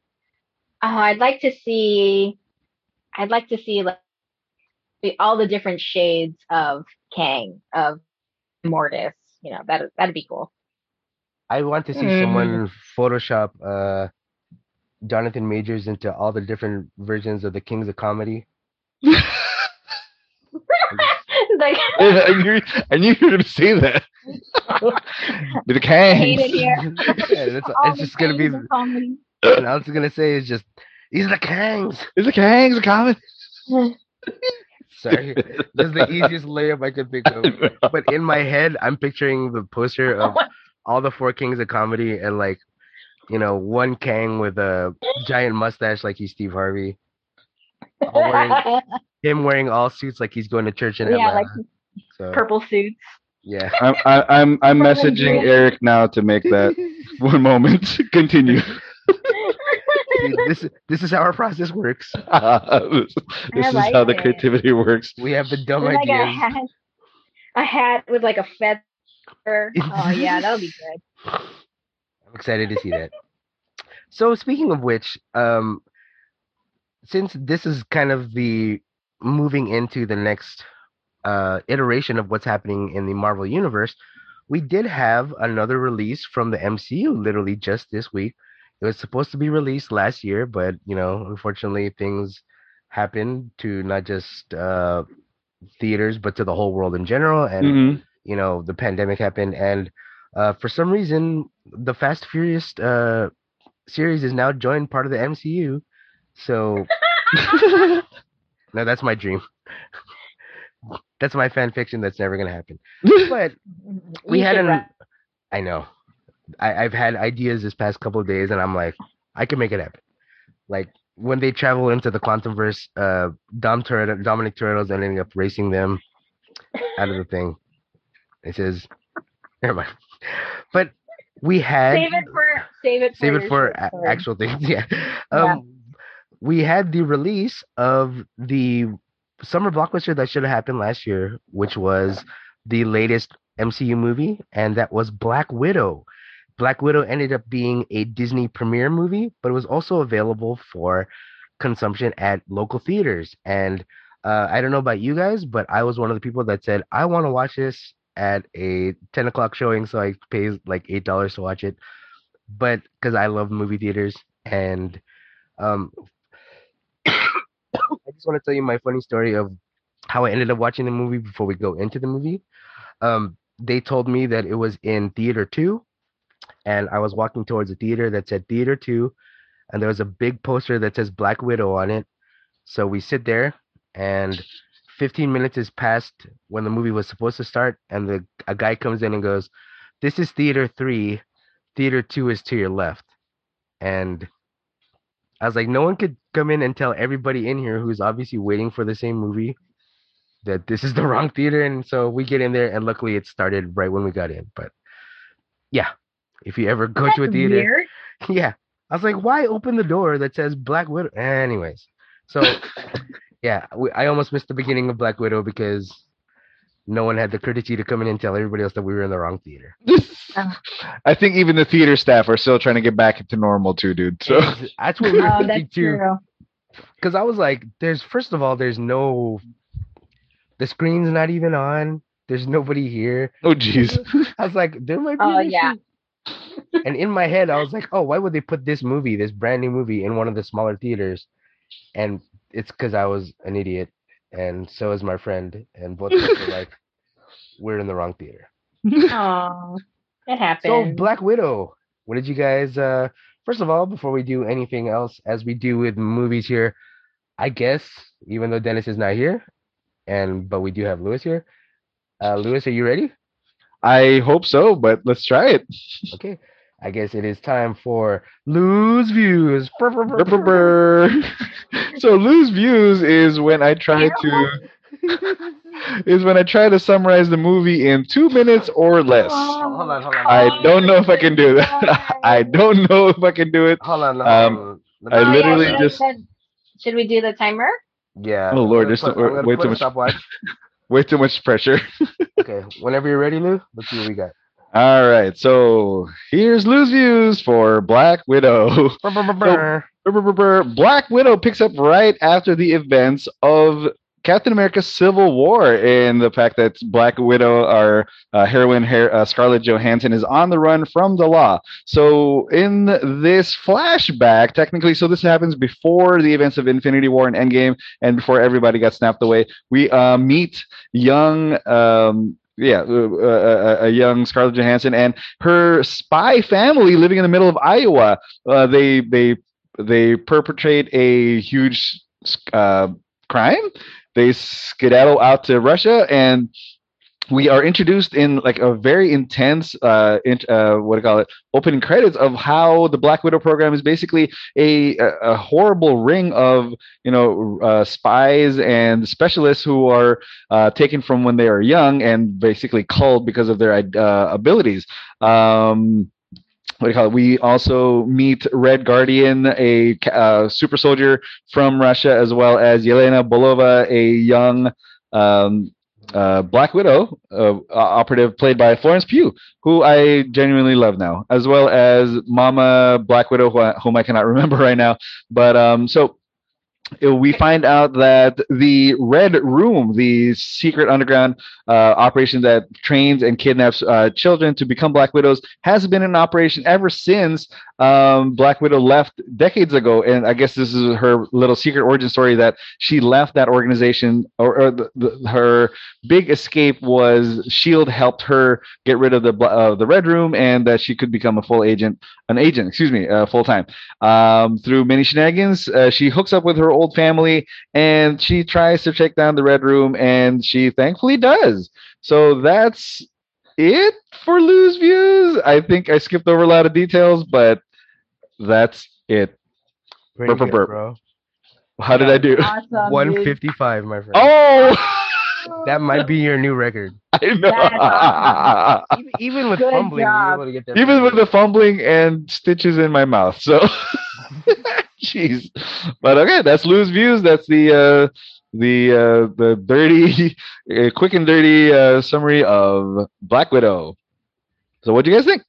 oh, I'd like to see, I'd like to see like all the different shades of Kang, of Mortis. You know, that that'd be cool. I want to see Mm. someone Photoshop uh Jonathan Majors into all the different versions of the Kings of Comedy. like, I knew, I knew you were going to say that. Be the I hate it Kangs. Yeah, it's, it's just gonna be. Kangs of comedy. And I was gonna say is just these are the Kangs. Is the Kangs a common? Sorry, this is the easiest layup I could think of. but in my head, I'm picturing the poster of all the four kings of comedy and like, you know, one Kang with a giant mustache like he's Steve Harvey. All wearing, him wearing all suits like he's going to church in yeah, Atlanta. like so purple suits. yeah. I'm I, I'm I'm messaging. Eric now to make that one moment continue. See, this this is how our process works. this this is like how the creativity works. We have the dumb With, like a hat, a hat with like a feather. Oh yeah, that'll be good. I'm excited to see that. So speaking of which, um, since this is kind of the moving into the next uh, iteration of what's happening in the Marvel universe, we did have another release from the MCU literally just this week. It was supposed to be released last year, but you know, unfortunately, things happened to not just uh, theaters but to the whole world in general, and Mhm. you know the pandemic happened and uh, for some reason the fast furious uh, series is now joined part of the mcu so no that's my dream. That's my fan fiction that's never going to happen. But we You had an i know I, i've had ideas this past couple of days and i'm like i can make it happen. Like when they travel into the quantum verse uh Dom Toretto, dominic toretto's ending up racing them out of the thing. It says never mind. But we had Save it for save it for save it for a- actual things yeah. Um we had the release of the summer blockbuster that should have happened last year which was the latest mcu movie and that was black widow black widow ended up being a disney premiere movie but it was also available for consumption at local theaters and uh, i don't know about you guys but i was one of the people that said i want to watch this at a 10 o'clock showing so i paid like eight dollars to watch it but because I love movie theaters and Um, I just want to tell you my funny story of how I ended up watching the movie before we go into the movie. Um, they told me that it was in theater two, and I was walking towards a theater that said theater two, and there was a big poster that says Black Widow on it. So we sit there, and 15 minutes is past when the movie was supposed to start, and the a guy comes in and goes, "This is theater three, theater two is to your left," and I was like, no one could come in and tell everybody in here who's obviously waiting for the same movie that this is the wrong theater. And so we get in there, and luckily it started right when we got in. But yeah, if you ever go to a theater, weird. yeah, I was like, why open the door that says Black Widow? Anyways, so yeah, we, I almost missed the beginning of Black Widow because no one had the courtesy to come in and tell everybody else that we were in the wrong theater. I think even the theater staff are still trying to get back into normal too, dude. So Ex- That's what we were Oh, thinking too. because I was like, there's first of all, there's no, the screen's not even on. There's nobody here. oh jeez. I was like, there might be. Oh, an yeah. And in my head, I was like, oh, why would they put this movie, this brand new movie, in one of the smaller theaters? And it's because I was an idiot, and so is my friend, and both of us were like, we're in the wrong theater. Oh, it happened. So. Black Widow, what did you guys? uh First of all, before we do anything else, as we do with movies here, I guess even though Dennis is not here, and but we do have Lewis here. Uh Lewis, are you ready? I hope so, but let's try it. Okay. I guess it is time for Lou's views. Brr, brr, brr, Brr, brr, brr. brr. so Lou's views is when I try to is when I try to summarize the movie in two minutes or less. Oh, hold on, hold on. I don't know if I can do that. I don't know if I can do it. Hold on. Hold Um, on. Let I me- yeah, literally should just- should- Should we do the timer? Yeah. Oh, Lord, I'm gonna there's put- no- way too much- stopwatch. Way too much pressure. Okay. Whenever you're ready, Lou, let's see what we got. All right, so here's Lou's views for Black Widow. Brr, brr, brr, brr. Black Widow picks up right after the events of Captain America: Civil War, and the fact that Black Widow, our uh, heroine Her- uh, Scarlett Johansson, is on the run from the law. So in this flashback, technically, so this happens before the events of Infinity War and Endgame, and before everybody got snapped away. We uh, meet young. Um, yeah, uh, uh, a young Scarlett Johansson and her spy family living in the middle of Iowa. Uh, they they they perpetrate a huge uh, crime. They skedaddle out to Russia, and we are introduced in like a very intense, uh, uh, what do you call it, opening credits of how the Black Widow program is basically a a, a horrible ring of you know uh, spies and specialists who are uh, taken from when they are young and basically culled because of their uh, abilities. Um, what do you call it? We also meet Red Guardian, a uh, super soldier from Russia, as well as Yelena Belova, a young um, uh, Black Widow uh, operative played by Florence Pugh, who I genuinely love now, as well as Mama Black Widow, who I, whom I cannot remember right now. But um, so we find out that the Red Room, the secret underground uh, operation that trains and kidnaps uh, children to become Black Widows, has been in operation ever since um, Black Widow left decades ago. And I guess this is her little secret origin story that she left that organization, or, or the, the, her big escape was Shield helped her get rid of the uh, the Red Room, and that she could become a full agent, an agent, excuse me, uh, full time. Um, through many shenanigans, uh, she hooks up with her old family, and she tries to take down the Red Room, and she thankfully does. So that's it for Lou's views. I think I skipped over a lot of details, but that's it. Pretty Burp, burp, good, burp. bro. How did I do? Awesome. dude. 155, my friend. Oh, That might be your new record. I That's know. Even, even with Good fumbling, you're able to get that. Even with the fumbling and stitches in my mouth. So, jeez. But okay, that's Lou's views. That's the uh, the uh, the dirty, uh, quick and dirty uh, summary of Black Widow. So, what do you guys think?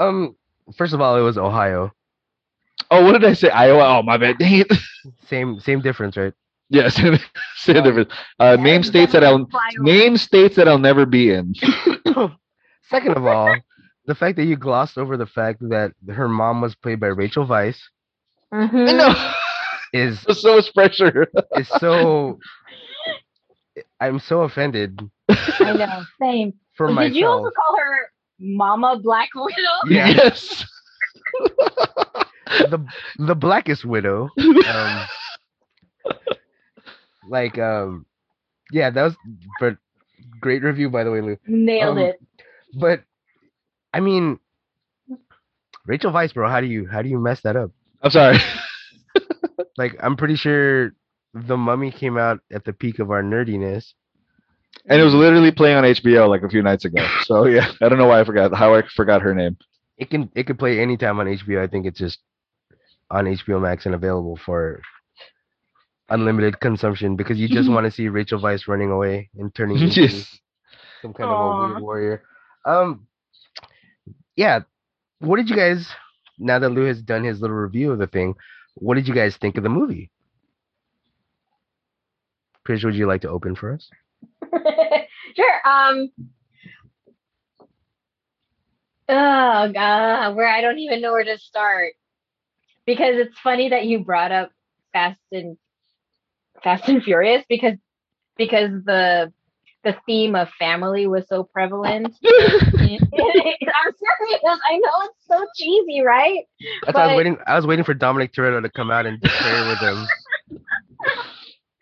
Um, first of all, it was Ohio. Oh, what did I say? Iowa. Oh, my bad. Dang it. Same same difference, right? Yeah, same difference. Uh, name states that I'll name states that I'll never be in. Second of all, the fact that you glossed over the fact that her mom was played by Rachel Weisz Mhm. I know. is so much pressure. is so. I'm so offended I know. Same. for Did myself. you also call her Mama Black Widow? Yes. the the blackest widow. Um, like um, yeah, that was but great review by the way, Lou. Nailed Um, it. But I mean, Rachel Weisz, bro, how do you how do you mess that up? I'm sorry. Like, I'm pretty sure the Mummy came out at the peak of our nerdiness. And it was literally playing on HBO like a few nights ago. So yeah, I don't know why I forgot how I forgot her name. It can it could play anytime on HBO. I think it's just on HBO Max and available for unlimited consumption because you just want to see Rachel Weisz running away and turning into Yes. some kind of a weird warrior. Um, yeah. What did you guys? Now that Lou has done his little review of the thing, what did you guys think of the movie? Chris, would you like to open for us? Sure. Um. Oh God, where I don't even know where to start because it's funny that you brought up Fast and Fast and Furious because because the the theme of family was so prevalent. I'm serious. I know it's so cheesy, right? That's why I was waiting. I was waiting for Dominic Toretto to come out and declare with him.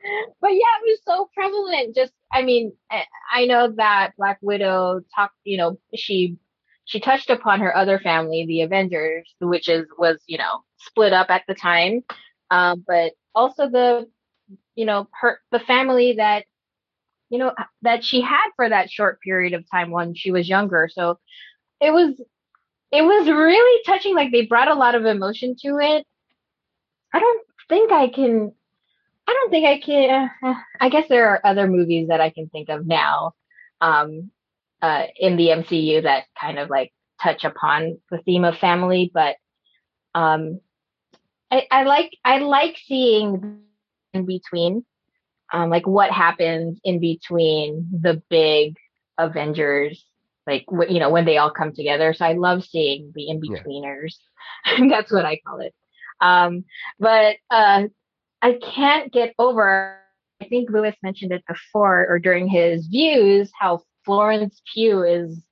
but yeah, it was so prevalent. Just, I mean, I- know that Black Widow talked, you know, she she touched upon her other family, the Avengers, which is was, you know, split up at the time. Um, but also the, you know, her the family that, you know, that she had for that short period of time when she was younger. So it was it was really touching. Like they brought a lot of emotion to it. I don't think I can I don't think I can. Uh, I guess there are other movies that I can think of now, um, uh, in the MCU that kind of like touch upon the theme of family. But um, I, I like I like seeing in between, um, like what happens in between the big Avengers, like wh- you know when they all come together. So I love seeing the in betweeners. That's what I call it. Um, but uh, I can't get over. I think Lewis mentioned it before or during his views how Florence Pugh is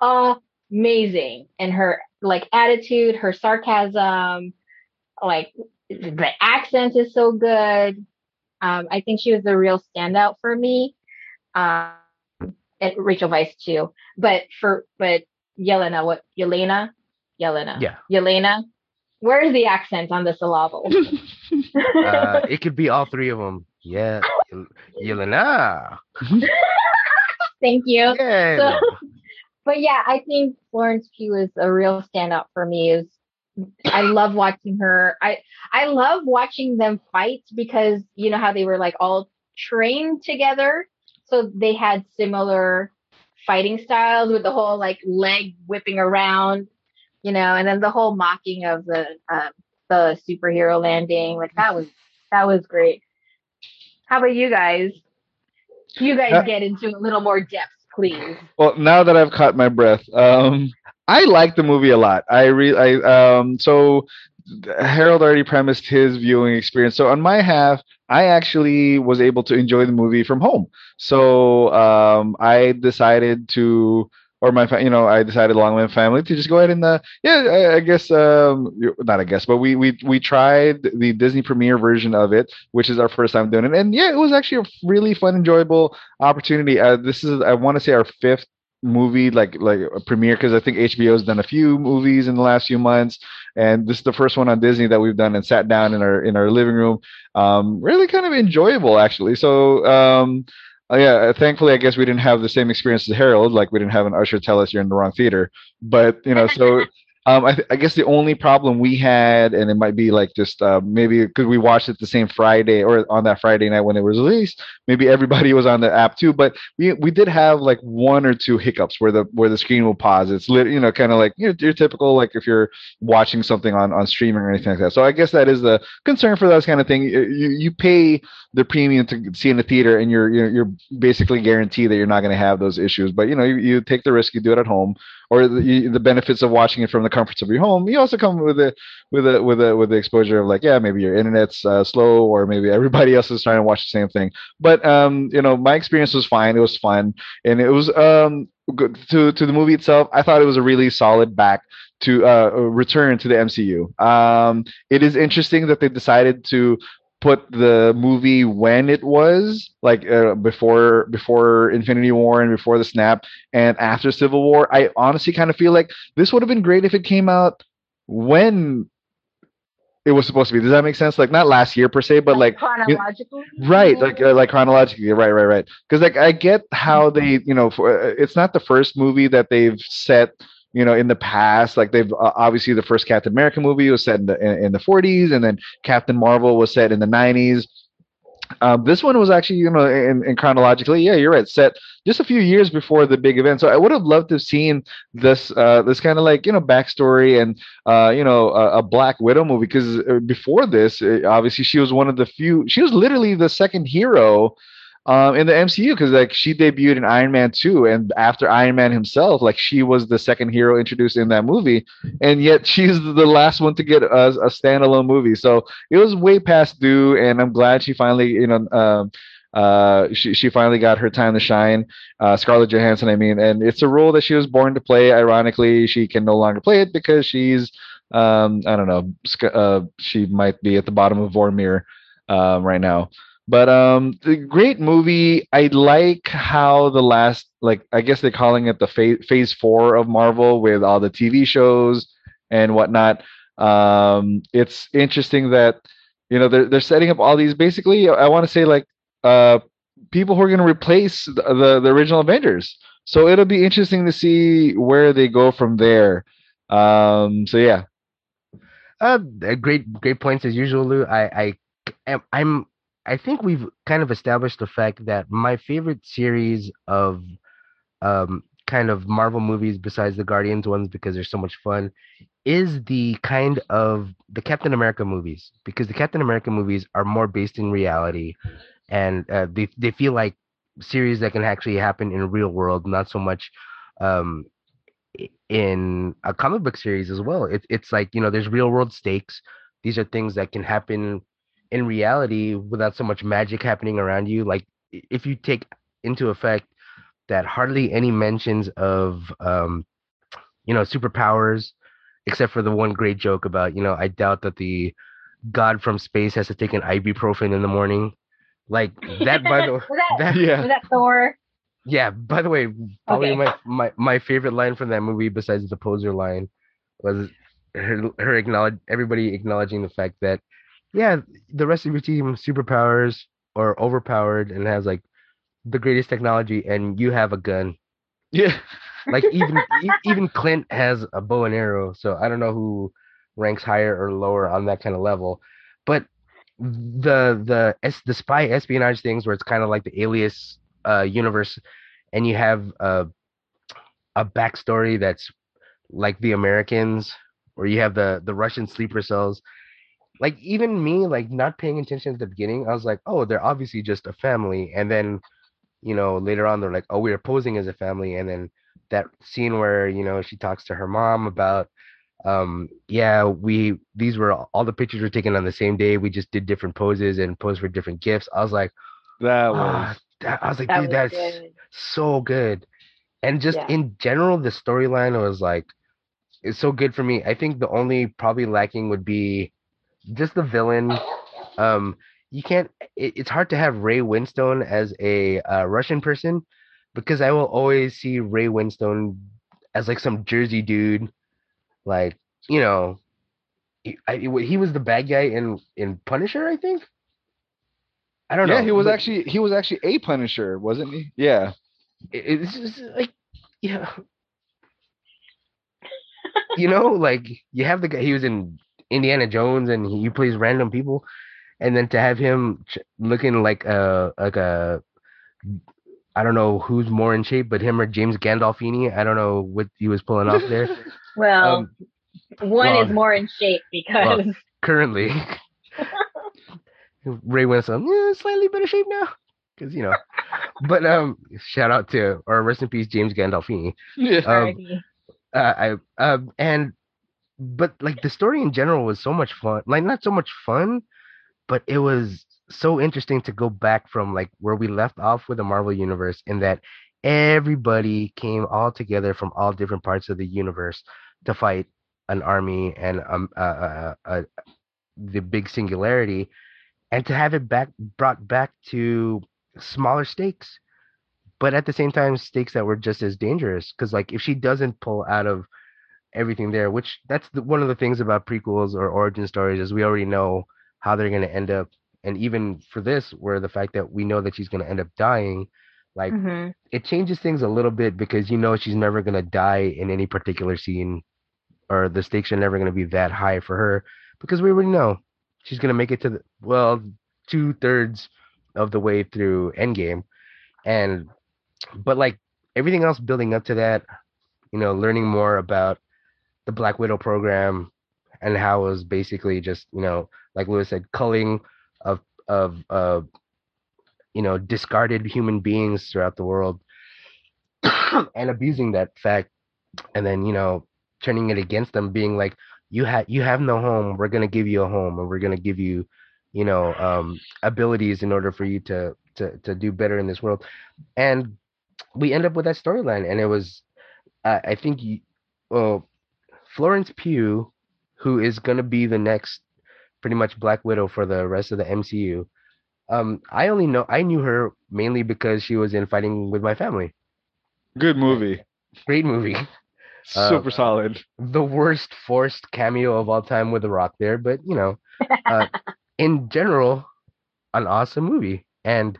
amazing and her like attitude, her sarcasm, like the accent is so good. Um, I think she was the real standout for me. Um, and Rachel Weisz too, but for but Yelena, what Yelena, Yelena, Yeah. Yelena. Where's the accent on the syllable? Uh, it could be all three of them. Yeah, Yelena. Thank you. Yeah. So, but yeah, I think Florence Pugh is a real standout for me. Is I love watching her. I I love watching them fight because you know how they were like all trained together, so they had similar fighting styles with the whole like leg whipping around, you know, and then the whole mocking of the um, the superhero landing. Like that was that was great. How about you guys? You guys Uh, get into a little more depth, please. Well, now that I've caught my breath, um, I like the movie a lot. I re I um so Harold already premised his viewing experience. So on my half, I actually was able to enjoy the movie from home. So um, I decided to, or my, you know, I decided along with my family to just go ahead and, uh, yeah, I, I guess, um, not I guess, but we we we tried the Disney premiere version of it, which is our first time doing it, and yeah, it was actually a really fun, enjoyable opportunity. Uh, this is, I want to say, our fifth movie like like a premiere because I think HBO's done a few movies in the last few months, and this is the first one on Disney that we've done and sat down in our in our living room. Um, really kind of enjoyable actually. So um, uh, yeah, thankfully I guess we didn't have the same experience as Harold. Like we didn't have an usher tell us you're in the wrong theater, but you know so. Um, I, th- I guess the only problem we had, and it might be like just uh, maybe because we watched it the same Friday or on that Friday night when it was released, maybe everybody was on the app too. But we we did have like one or two hiccups where the where the screen will pause. It's lit, you know, kind of like your your typical like if you're watching something on on streaming or anything like that. So I guess that is the concern for those kind of thing. You you pay the premium to see in the theater, and you're you're, you're basically guaranteed that you're not going to have those issues. But you know, you, you take the risk, you do it at home or the, the benefits of watching it from the comforts of your home. You also come with a with a with a with the exposure of like, yeah, maybe your internet's uh, slow, or maybe everybody else is trying to watch the same thing. But um, you know, my experience was fine. It was fun, and it was um good to to the movie itself. I thought it was a really solid back to uh, return to the MCU. Um, it is interesting that they decided to put the movie when it was like uh, before before Infinity War and before the snap and after Civil War. I honestly kind of feel like this would have been great if it came out when it was supposed to be. Does that make sense? Like not last year per se, but like chronologically. right like uh, like chronologically right right right because like i get how they you know for, uh, it's not the first movie that they've set you know in the past like they've uh, obviously the first captain america movie was set in the in, in the 40s and then captain marvel was set in the 90s um, this one was actually, you know, in, in chronologically, yeah, you're right, set just a few years before the big event. So I would have loved to have seen this, uh, this kind of like, you know, backstory and, uh, you know, a, a Black Widow movie. Because uh, before this, uh, obviously, she was one of the few. She was literally the second hero um, in the MCU because like she debuted in Iron Man 2 and after Iron Man himself like she was the second hero introduced in that movie and yet she's the last one to get a, a standalone movie. So it was way past due and I'm glad she finally you know um, uh, she, she finally got her time to shine uh, Scarlett Johansson I mean and it's a role that she was born to play. Ironically she can no longer play it because she's um, I don't know uh, she might be at the bottom of Vormir um, right now but um, the great movie. I like how the last, like, I guess they're calling it the phase phase four of Marvel with all the TV shows and whatnot. Um, it's interesting that you know they're they're setting up all these. Basically, I want to say like uh, people who are going to replace the, the the original Avengers. So it'll be interesting to see where they go from there. Um, so yeah, Uh, great, great points as usual, Lou. I, I, am, I'm, I think we've kind of established the fact that my favorite series of, um, kind of Marvel movies besides the Guardians ones because they're so much fun, is the kind of the Captain America movies because the Captain America movies are more based in reality, and uh, they they feel like series that can actually happen in real world, not so much um, in a comic book series as well. It, it's like you know, there's real world stakes. These are things that can happen in reality without so much magic happening around you. Like if you take into effect that hardly any mentions of um, you know superpowers, except for the one great joke about you know I doubt that the god from space has to take an ibuprofen in the morning. Like that by the was that, that Yeah. was that Thor? yeah, by the way, probably Okay. my, my my favorite line from that movie besides the poser line was her her acknowledge everybody acknowledging the fact that yeah, the rest of your team superpowers or overpowered and has like the greatest technology and you have a gun. yeah. Like even even Clint has a bow and arrow, so I don't know who ranks higher or lower on that kind of level. But the the the spy espionage things where it's kind of like the alias uh universe and you have a a backstory that's like the Americans or you have the the Russian sleeper cells like even me like not paying attention at the beginning i was like oh they're obviously just a family and then you know later on they're like oh we're posing as a family and then that scene where you know she talks to her mom about um yeah we these were all all the pictures were taken on the same day we just did different poses and posed for different gifts i was like That was ah, that, i was like That dude was that's good. so good and just Yeah. in general the storyline was like it's so good for me i think the only probably lacking would be just the villain um you can't it, it's hard to have ray winstone as a uh, russian person because i will always see ray winstone as like some jersey dude like you know he, I, he was the bad guy in in punisher i think i don't know yeah, he was but- actually he was actually a Punisher, wasn't he? Yeah. it- it's just like yeah you know like you have the guy he was in indiana jones and he plays random people and then to have him ch- looking like a like a i don't know who's more in shape but him or james gandolfini i don't know what he was pulling off there. Well, um, one well, is more in shape because currently ray winstone yeah, slightly better shape now because you know. But um shout out to or rest in peace james gandolfini. Yeah. um, Uh, I um and but like the story in general was so much fun. Like not so much fun, but it was so interesting to go back from like where we left off with the Marvel universe in that everybody came all together from all different parts of the universe to fight an army and um uh, uh, uh, the big singularity and to have it back brought back to smaller stakes but at the same time stakes that were just as dangerous because like if she doesn't pull out of everything there which that's the, one of the things about prequels or origin stories is we already know how they're going to end up. And even for this where the fact that we know that she's going to end up dying like hmm it changes things a little bit because you know she's never going to die in any particular scene or the stakes are never going to be that high for her because we already know she's going to make it to the well two thirds of the way through endgame. And but like everything else building up to that you know learning more about the black widow program and how it was basically just you know like lewis said culling of of uh you know discarded human beings throughout the world and abusing that fact and then you know turning it against them being like you have you have no home. We're to give you a home and we're to give you you know um abilities in order for you to to to do better in this world. And we end up with that storyline and it was i think you, well florence pugh who is going to be the next pretty much black widow for the rest of the mcu um i only know i knew her mainly because she was in fighting with my family Good movie. great movie Uh, Super solid. the worst forced cameo of all time with The Rock there, but you know, uh, in general, an awesome movie. And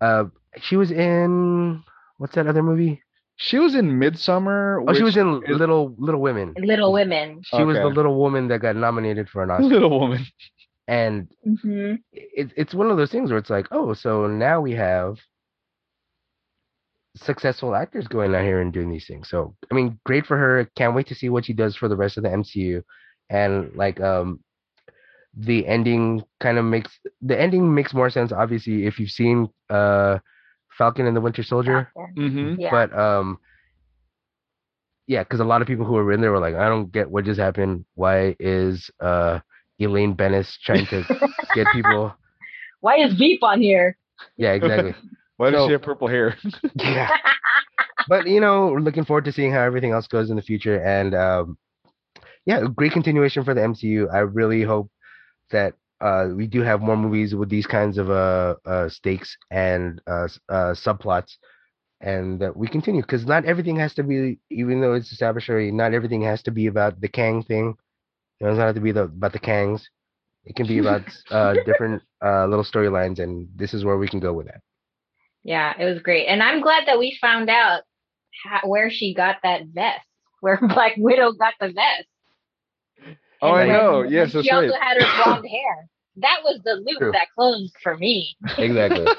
uh, she was in what's that other movie? She was in Midsommar. Oh, she was in is- Little Little Women. Little Women. She was the little woman that got nominated for an Oscar. Little Woman. and hmm it, it's one of those things where it's like, oh, so now we have successful actors going out here and doing these things. So I mean, great for her. Can't wait to see what she does for the rest of the MCU. And like um the ending kind of makes the ending makes more sense obviously if you've seen uh Falcon and the Winter Soldier. Mm-hmm. Yeah. But um yeah, because a lot of people who were in there were like, I don't get what just happened. Why is uh Elaine Benes trying to get people Why is Veep on here? Yeah, exactly. Why does So- she have purple hair? yeah. But you know, we're looking forward to seeing how everything else goes in the future. And um yeah, great continuation for the MCU. I really hope that uh we do have more movies with these kinds of uh, uh stakes and uh, uh subplots and that we continue because not everything has to be even though it's established already not everything has to be about the kang thing it doesn't have to be the, about the kangs it can be about uh different uh little storylines and this is where we can go with that Yeah, it was great. And I'm glad that we found out how, where she got that vest, where Black Widow got the vest. Oh, I know. Yes, that's She right. also had her blonde hair. That was the loop True. that closed for me. exactly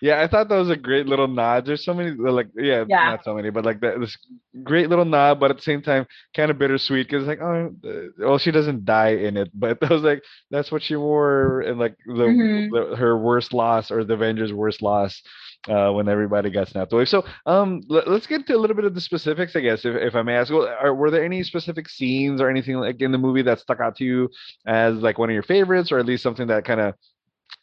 Yeah, I thought that was a great little nod. There's so many like yeah, Yeah. not so many, but like that this great little nod, but at the same time kind of bittersweet because like oh, uh, well she doesn't die in it, but I was like that's what she wore and like the, Mhm. the her worst loss or the Avengers' worst loss uh, when everybody got snapped away. So um, let, us get to a little bit of the specifics, I guess, if, if I may ask. Well, are, were there any specific scenes or anything like in the movie that stuck out to you as like one of your favorites, or at least something that kind of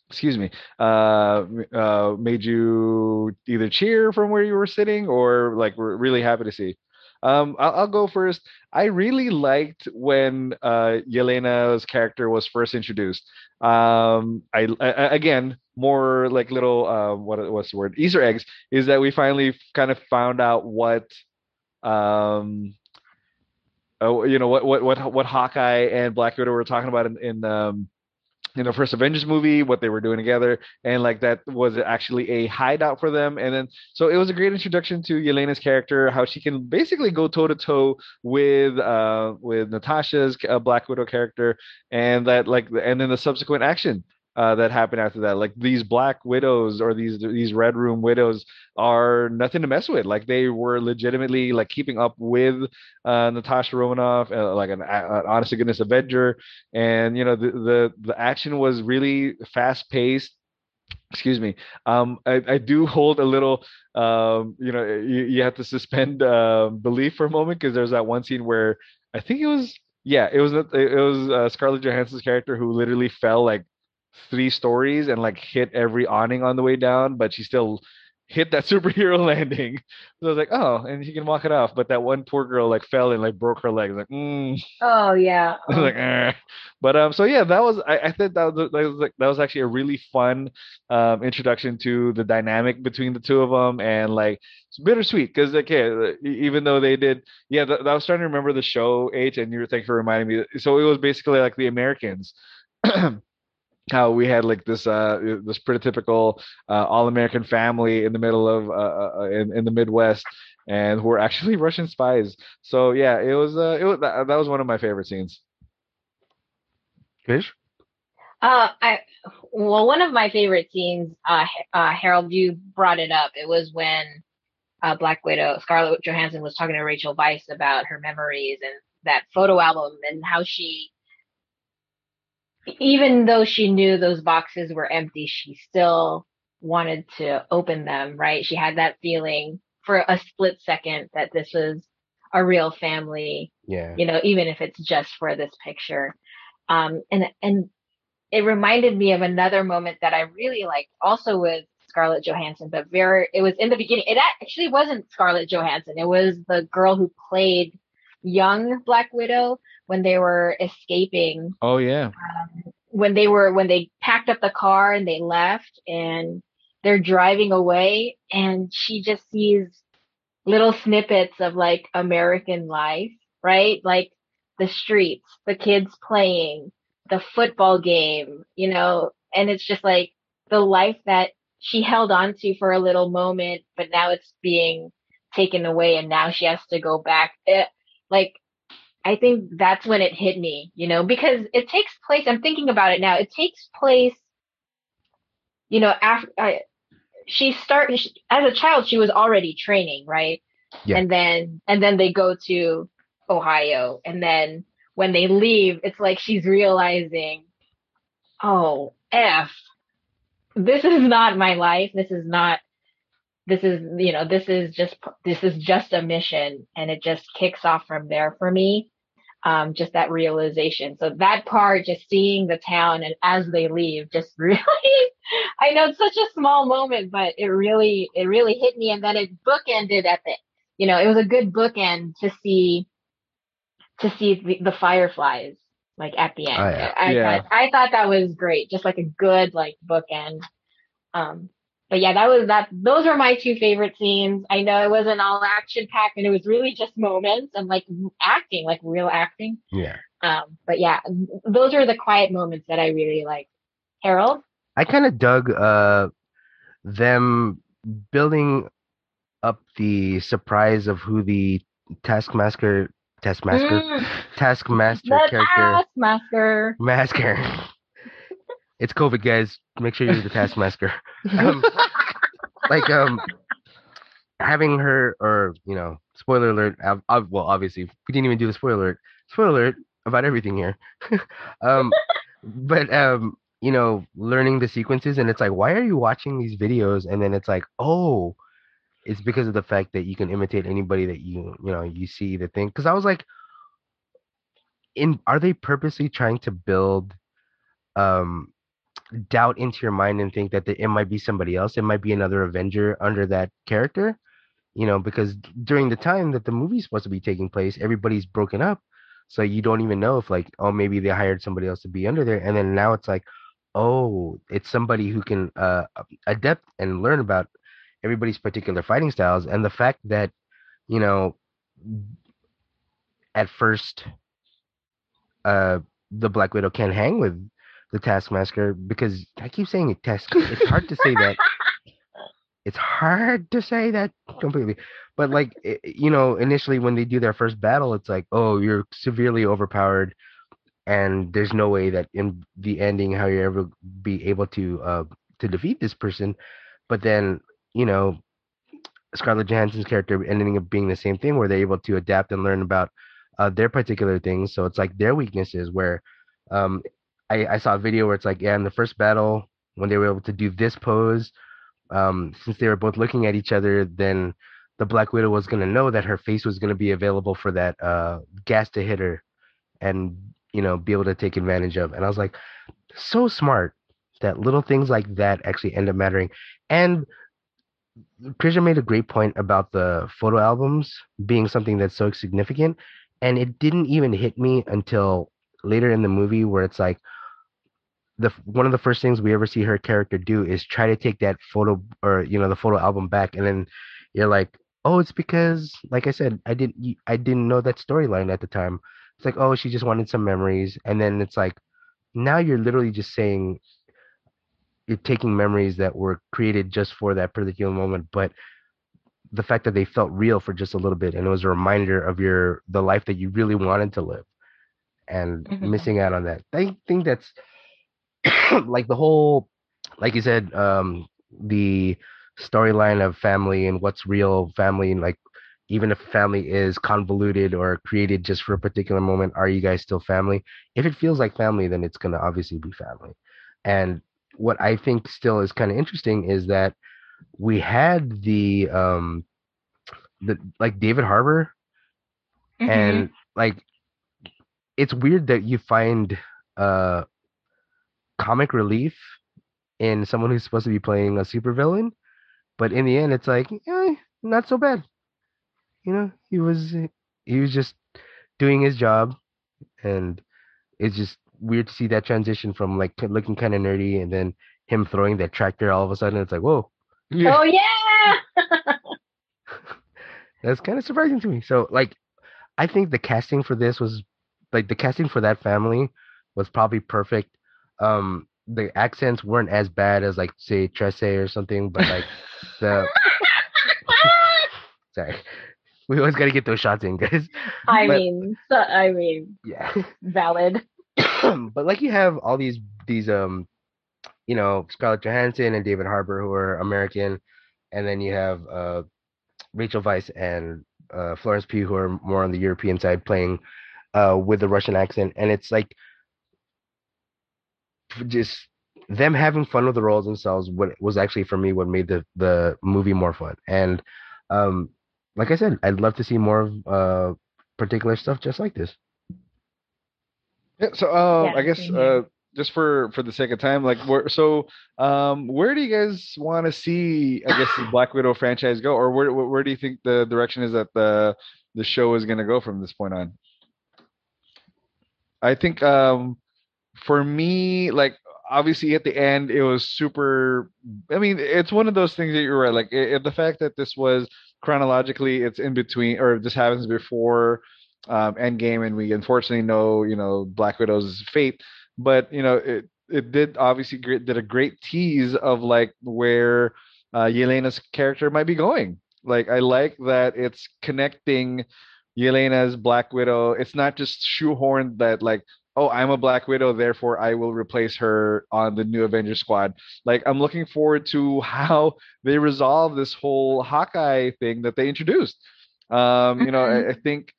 excuse me, uh, uh, made you either cheer from where you were sitting or like were really happy to see? Um, I'll, I'll go first. I really liked when uh, Yelena's character was first introduced. Um, I, I again more like little uh, what what's the word Easter eggs is that we finally kind of found out what um oh you know what what what what Hawkeye and Black Widow were talking about in, in um in the first Avengers movie, what they were doing together, and like that was actually a hideout for them. And then so it was a great introduction to Yelena's character, how she can basically go toe to toe with uh with Natasha's uh, Black Widow character, and that like and then the subsequent action uh, that happened after that. Like these Black Widows or these these Red Room Widows are nothing to mess with. Like they were legitimately like keeping up with uh, Natasha Romanoff, uh, like an, an honest to goodness Avenger, and you know the the the action was really fast paced excuse me um i, I do hold a little um you know you, you have to suspend uh, belief for a moment because there's that one scene where i think it was yeah it was it was uh, scarlett johansson's character who literally fell like three stories and like hit every awning on the way down but she still hit that superhero landing so i was like oh and she can walk it off but that one poor girl like fell and like broke her leg like mm. Oh yeah. I was like, eh. but um, so yeah, that was I, I think that was that was like that was actually a really fun um introduction to the dynamic between the two of them, and like it's bittersweet because like yeah, even though they did, yeah, th- I was trying to remember the show H, and you were thank you for reminding me. So it was basically like the Americans. How we had like this uh this prototypical uh, all-American family in the middle of uh, uh uh, in in the Midwest and who were actually Russian spies. So yeah, it was uh it was that, that was one of my favorite scenes. Fish? Uh, I well, one of my favorite scenes, uh, uh, Harold, you brought it up. It was when uh, Black Widow, Scarlett Johansson, was talking to Rachel Weisz about her memories and that photo album and how she, even though she knew those boxes were empty, she still wanted to open them. Right? She had that feeling for a split second that this was a real family Yeah. you know, even if it's just for this picture. Um, and and it reminded me of another moment that I really liked, also with Scarlett Johansson, but very it was in the beginning. It actually wasn't Scarlett Johansson. It was the girl who played young Black Widow when they were escaping Oh yeah. Um, when they were when they packed up the car and they left and they're driving away and she just sees little snippets of like American life, right? Like the streets, the kids playing, the football game, you know, and it's just like the life that she held on to for a little moment, but now it's being taken away and now she has to go back. It, like I think that's when it hit me, you know, because it takes place. I'm thinking about it now. It takes place, you know, after I, she start she, as a child. She was already training, right? Yeah. And then and then they go to Ohio, and then when they leave, it's like she's realizing, oh f, this is not my life. This is not. This is you know this is just this is just a mission, and it just kicks off from there for me um, just that realization. So that part, just seeing the town and as they leave, just really, I know it's such a small moment, but it really, it really hit me. And then it bookended at the, you know, it was a good bookend to see, to see the, the fireflies like at the end. Oh, yeah. I, I Yeah. thought, I thought that was great. Just like a good like bookend. Um, but yeah, that was that. Those are my two favorite scenes. I know it wasn't all action packed, and it was really just moments and like acting, like real acting. Yeah. Um, but yeah, those are the quiet moments that I really like. Harold, I kind of dug uh them building up the surprise of who the Taskmaster Taskmaster Mm, Taskmaster the character Taskmaster. Masker. it's COVID, guys. Make sure you're the Taskmaster. Um, like um, having her, or you know, spoiler alert. ob- ob- well, obviously, we didn't even do the spoiler alert. Spoiler alert about everything here. um, but um, you know, learning the sequences, and it's like, why are you watching these videos? And then it's like, oh, it's because of the fact that you can imitate anybody that you you know you see the thing. Because I was like, in are they purposely trying to build um doubt into your mind and think that the, it might be somebody else it might be another avenger under that character you know because during the time that the movie's supposed to be taking place everybody's broken up. So you don't even know if like oh maybe they hired somebody else to be under there and then now it's like oh it's somebody who can uh adapt and learn about everybody's particular fighting styles and the fact that you know at first uh the black widow can't hang with the taskmaster because i keep saying it task it's hard to say that it's hard to say that completely but like i- you know initially when they do their first battle it's like oh you're severely overpowered and there's no way that in the ending how you ever be able to uh to defeat this person. But then you know scarlett johansson's character ending up being the same thing where they're able to adapt and learn about uh, their particular things. So it's like their weaknesses where um I, I saw a video where it's like yeah in the first battle when they were able to do this pose, um, since they were both looking at each other, then the Black Widow was gonna know that her face was gonna be available for that uh, gas to hit her, and you know be able to take advantage of. And I was like, so smart that little things like that actually end up mattering. And Krisha made a great point about the photo albums being something that's so significant, and it didn't even hit me until later in the movie where it's like the one of the first things we ever see her character do is try to take that photo or you know the photo album back, and then you're like, oh, it's because like I said, I didn't I didn't know that storyline at the time. It's like, oh, she just wanted some memories, and then it's like, now you're literally just saying you're taking memories that were created just for that particular moment, but the fact that they felt real for just a little bit and it was a reminder of your the life that you really wanted to live and Mhm. missing out on that. I think that's like the whole like you said, um the storyline of family and what's real family and like even if family is convoluted or created just for a particular moment, are you guys still family? If it feels like family, then it's gonna obviously be family. And what I think still is kind of interesting is that we had the um the like David Harbour Mhm. and like it's weird that you find uh comic relief in someone who's supposed to be playing a supervillain, but in the end it's like eh, not so bad. You know, he was he was just doing his job and it's just weird to see that transition from like looking kind of nerdy and then him throwing that tractor all of a sudden it's like whoa Yeah. Oh yeah. That's kind of surprising to me. So like I think the casting for this was like the casting for that family was probably perfect. Um the accents weren't as bad as like say Tresse or something, but like the sorry. We always gotta get those shots in, guys. I But- mean, so, I mean, Yeah. valid. but like you have all these these um you know Scarlett Johansson and David Harbour who are American, and then you have uh Rachel Weisz and uh Florence Pugh who are more on the European side playing uh with the Russian accent, and it's like just them having fun with the roles themselves what was actually for me what made the the movie more fun. And um like i said i'd love to see more of uh particular stuff just like this. Yeah, so um, Yeah, I guess uh, just for for the sake of time, like where so um, where do you guys want to see I guess the Black Widow franchise go, or where where where do you think the direction is that the the show is going to go from this point on? I think um, for me, like obviously at the end, it was super. I mean, it's one of those things that you're right. Like the fact that this was chronologically, it's in between, or this happens before um, Endgame, and we unfortunately know, you know, Black Widow's fate. But you know, it it did obviously great, did a great tease of like where uh, Yelena's character might be going. Like I like that it's connecting Yelena's Black Widow. It's not just shoehorned that like, oh, I'm a Black Widow, therefore I will replace her on the new Avengers squad. Like I'm looking forward to how they resolve this whole Hawkeye thing that they introduced. Um, you know, I, I think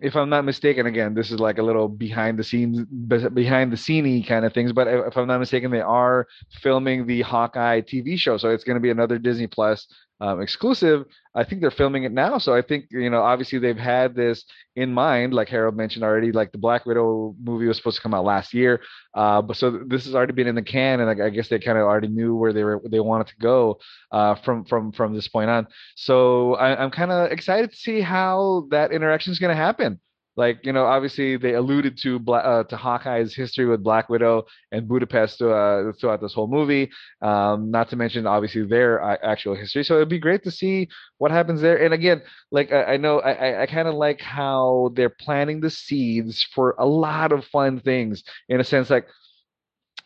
if I'm not mistaken, again, this is like a little behind the scenes, behind the sceney kind of things. But if if I'm not mistaken, they are filming the Hawkeye TV show, so it's going to be another Disney Plus um, exclusive. I think they're filming it now, so I think you know, obviously they've had this in mind, like Harold mentioned already. Like the Black Widow movie was supposed to come out last year, uh, but so this has already been in the can, and like, I guess they kind of already knew where they were, they wanted to go uh, from from from this point on. So I, I'm kind of excited to see how that interaction is going to happen. Like you know, obviously they alluded to uh, to Hawkeye's history with Black Widow and Budapest uh, throughout this whole movie. Um, not to mention obviously their uh, actual history. So it'd be great to see what happens there. And again, like I, I know I, I, I kind of like how they're planting the seeds for a lot of fun things. In a sense, like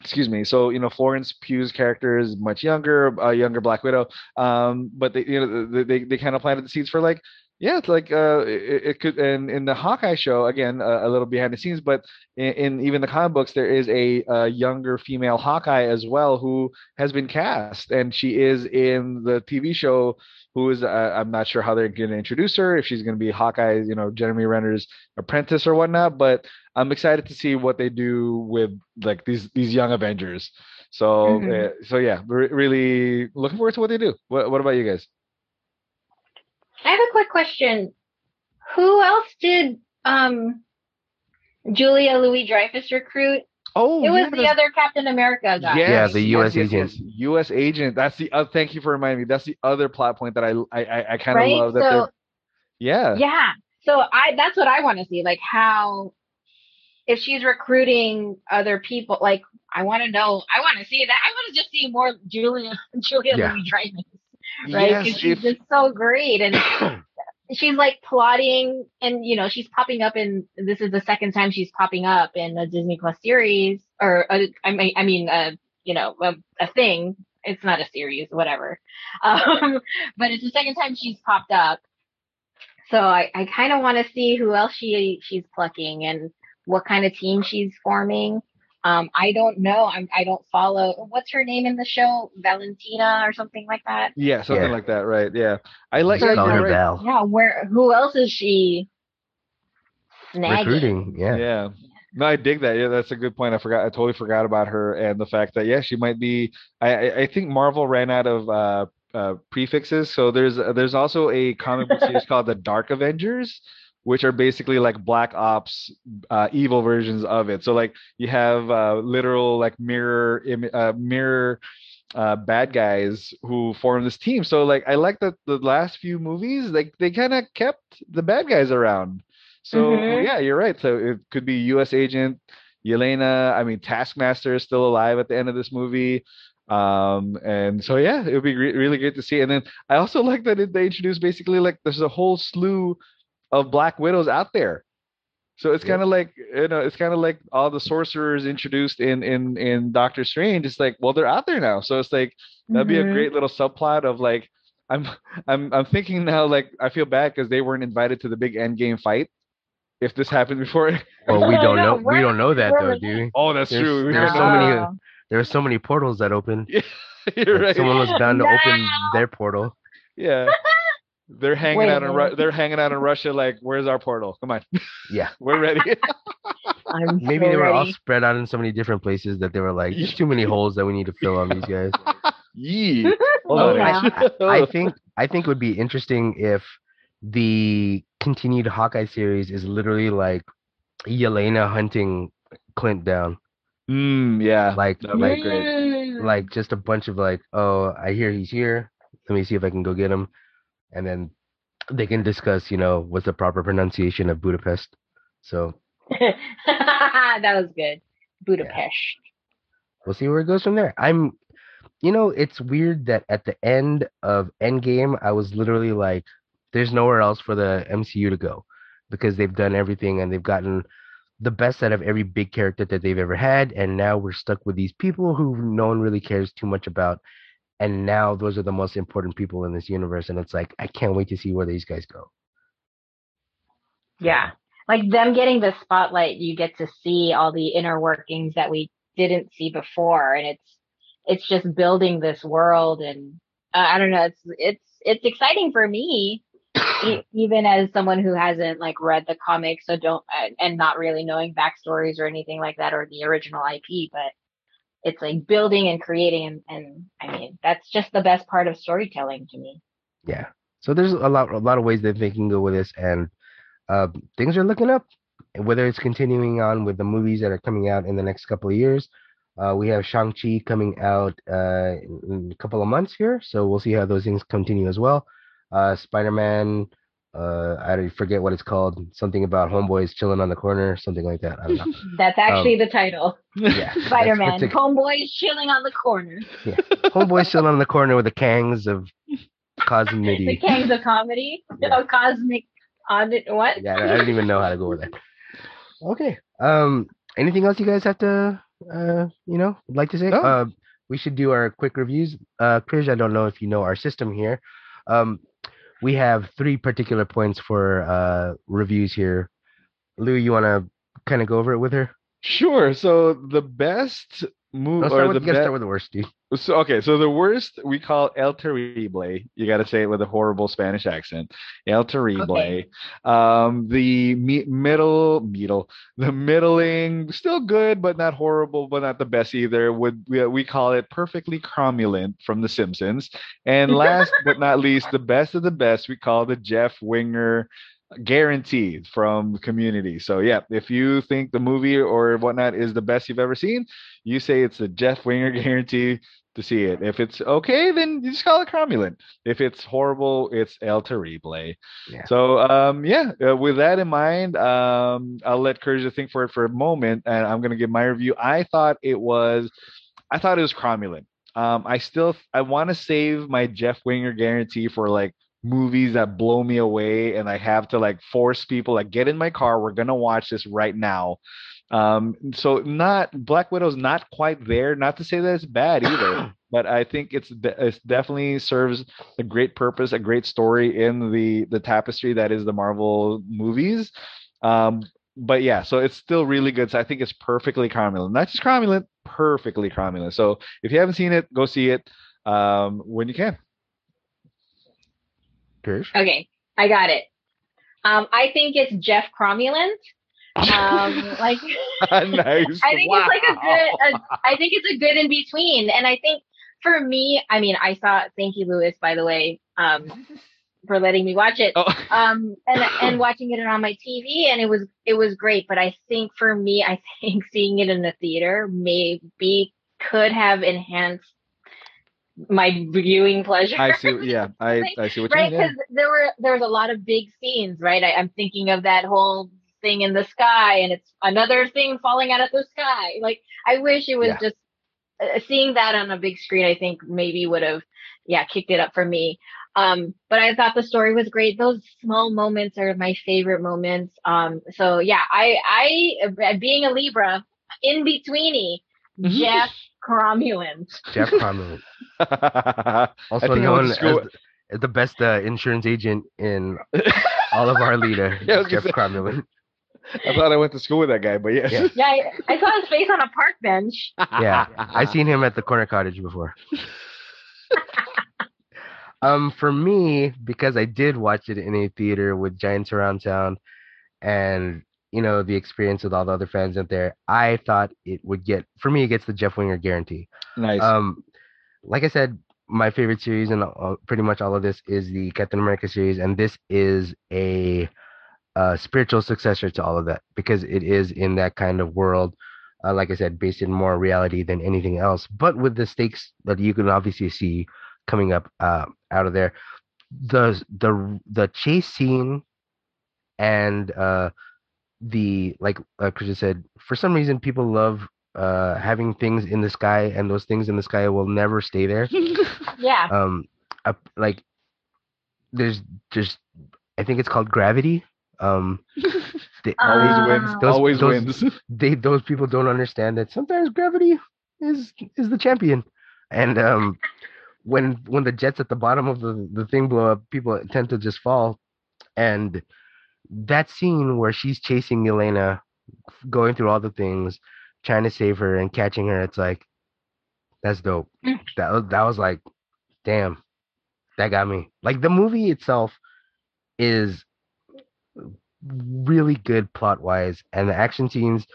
excuse me so you know florence pugh's character is much younger a younger black widow um but they you know they they, they kind of planted the seeds for like yeah it's like uh it, it could and in the hawkeye show again uh, a little behind the scenes but in, in even the comic books there is a, a younger female hawkeye as well who has been cast and she is in the tv show who is uh, i'm not sure how they're going to introduce her if she's going to be hawkeye you know jeremy renner's apprentice or whatnot but i'm excited to see what they do with like these these young avengers So Mhm. uh, so yeah, re- really looking forward to what they do. What what about you guys? I have a quick question. Who else did um Julia Louis Dreyfus recruit? Oh, it was the other Captain America guy. Yeah, the US agent. U.S. agent. That's the. Uh, thank you for reminding me. That's the other plot point that I I I, I kind of Right? love that. So yeah. yeah. So I that's what I want to see. Like how if she's recruiting other people, like I want to know. I want to see that. I want to just see more Julia Julia Yeah. Louis Dreyfus, right? Yes, she's if- just so great and. She's like plotting, and you know she's popping up in. This is the second time she's popping up in a Disney Plus series, or uh, I mean, I mean, uh, you know, a, a thing. It's not a series, whatever. Um, but it's the second time she's popped up. So I, I kind of want to see who else she she's plucking and what kind of team she's forming. Um, I don't know. I'm I don't follow. What's her name in the show? Valentina or something like that. Yeah, something Yeah. like that, right? Yeah, I like. Yeah, her right. Val. Yeah. Where? Who else is she snagging? Recruiting, yeah. Yeah. No, I dig that. Yeah, that's a good point. I forgot. I totally forgot about her and the fact that yeah, she might be. I I, I think Marvel ran out of uh, uh, prefixes, so there's there's also a comic book series called the Dark Avengers, which are basically like Black Ops, uh, evil versions of it. So like you have uh, literal like mirror im- uh, mirror uh bad guys who form this team. So like i like that the last few movies like they kind of kept the bad guys around. So Mhm. yeah you're right. So it could be us agent yelena i mean taskmaster is still alive at the end of this movie. Um and so yeah it would be re- really great to see. And then i also like that it, they introduced basically like there's a whole slew of black widows out there so it's Yep. kind of like you know, it's kind of like all the sorcerers introduced in in in Doctor Strange. It's like, well, they're out there now. So it's like that'd be a Mhm. great little subplot of like, I'm I'm I'm thinking now like I feel bad because they weren't invited to the big end game fight. If this happened before, Well, we don't know. We don't know that though, with do we? oh, that's There's- true. there's so many-. There are so many portals that open. You're that right. Someone was bound to open their portal. Yeah. They're hanging Wait out in Ru- they're hanging out in Russia. Like, where's our portal? Come on, Yeah. we're ready. I'm Maybe so they were all spread out in so many different places that they were like, there's too many holes that we need to fill on these guys. Yee. Hold Oh, on. yeah. I think I think it would be interesting if the continued Hawkeye series is literally like Yelena hunting Clint down. Mm, yeah. Like like great. Like just a bunch of like, oh, I hear he's here. Let me see if I can go get him. And then they can discuss, you know, what's the proper pronunciation of Budapest. So that was good. Budapest. we'll see where it goes from there. I'm, you know, it's weird that at the end of Endgame, I was literally like, there's nowhere else for the MCU to go because they've done everything and they've gotten the best out of every big character that they've ever had. And now we're stuck with these people who no one really cares too much about. And now those are the most important people in this universe. And it's like, I can't wait to see where these guys go. Yeah. Like them getting the spotlight, you get to see all the inner workings that we didn't see before. And it's, it's just building this world. And uh, I don't know, it's, it's, it's exciting for me, even as someone who hasn't like read the comics, so don't, and not really knowing backstories or anything like that or the original IP, but it's like building and creating. And, and I mean, that's just the best part of storytelling to me. Yeah. So there's a lot, a lot of ways that they can go with this, and uh, things are looking up. Whether it's continuing on with the movies that are coming out in the next couple of years, uh, we have Shang Chi coming out uh, in a couple of months here, so we'll see how those things continue as well. Uh, Spider Man, uh, I forget what it's called, something about homeboys chilling on the corner, something like that. I don't know. That's actually the title. Yeah, that's Spider-Man, partic- homeboys chilling on the corner. Yeah. homeboys chilling on the corner with the Kangs of Cosmic. The cosmity. Kings of Comedy, Yeah. of cosmic audit. What? Yeah, I don't even know how to go with that. Okay. Um. Anything else you guys have to, uh, you know, like to say? No. Uh, we should do our quick reviews. Uh, Krish, I don't know if you know our system here. Um, we have three particular points for uh reviews here. Lou, you want to kind of go over it with her? Sure. So the best movie start or with, the you gotta start with the worst, dude. So okay, so the worst we call El Terrible. You got to say it with a horrible Spanish accent. El Terrible. Okay. Um, the mi middle, middle, the middling, still good, but not horrible, but not the best either. Would we, we call it perfectly cromulent from The Simpsons. And last but not least, the best of the best, we call the Jeff Winger guaranteed from Community. So yeah, if you think the movie or whatnot is the best you've ever seen, you say it's a Jeff Winger guarantee to see it. If it's okay, then you just call it cromulent. If it's horrible, it's El Terrible. Yeah. So um yeah, uh, with that in mind, um I'll let Curtis think for it for a moment, and I'm gonna give my review. I thought it was, I thought it was cromulent. Um, I still I want to save my Jeff Winger guarantee for like movies that blow me away, and I have to like force people like get in my car. We're gonna watch this right now. Um, so not Black Widow's not quite there. Not to say that it's bad either, but I think it's it's definitely serves a great purpose, a great story in the the tapestry that is the Marvel movies. Um, but yeah, so it's still really good. So I think it's perfectly cromulent, not just cromulent, perfectly cromulent. So if you haven't seen it, go see it um, when you can. Okay, I got it. Um, I think it's Jeff Cromulent. Um, like nice. I think it's like a good. A, I think it's a good in between, and I think for me, I mean, I saw. Thank you, Lewis, by the way, um, for letting me watch it. Oh. Um, and and watching it on my TV, and it was it was great. But I think for me, I think seeing it in the theater maybe could have enhanced my viewing pleasure. I see. Yeah, I I see what you right mean. yeah. because there were there was a lot of big scenes right I, i'm thinking of that whole thing in the sky and it's another thing falling out of the sky like i wish it was Yeah. just uh, seeing that on a big screen i think maybe would have yeah kicked it up for me um but i thought the story was great those small moments are my favorite moments um so yeah i i uh, being a libra in betweeny Mhm. jeff cromulent Jeff Cromwell, also think I went known as the, the best uh, insurance agent in all of our leader, Yeah, I Jeff say- Cromwell. I thought I went to school with that guy, but yes. Yeah. yeah I, I saw his face on a park bench Yeah, I seen him at the corner cottage before. um, for me, because I did watch it in a theater with giant surround sound, and you know the experience with all the other fans out there, I thought it would get. For me, it gets the Jeff Winger guarantee. Nice. Um, like I said, my favorite series and uh, pretty much all of this is the Captain America series, and this is a, uh spiritual successor to all of that because it is in that kind of world. Uh, like I said, based in more reality than anything else, but with the stakes that you can obviously see coming up uh, out of there. The the the chase scene and uh, the like uh, Christian said, for some reason people love uh, having things in the sky, and those things in the sky will never stay there. yeah Um, uh, like there's just I think it's called gravity. Um, they, always Uh, wins. those- always those- wins. they those people don't understand that sometimes gravity is is the champion, and um, when when the jets at the bottom of the the thing blow up, people tend to just fall, and that scene where she's chasing Yelena, going through all the things, trying to save her and catching her, it's like that's dope. Mm. That was- that was like, damn, that got me. Like the movie itself is really good plot wise, and the action scenes,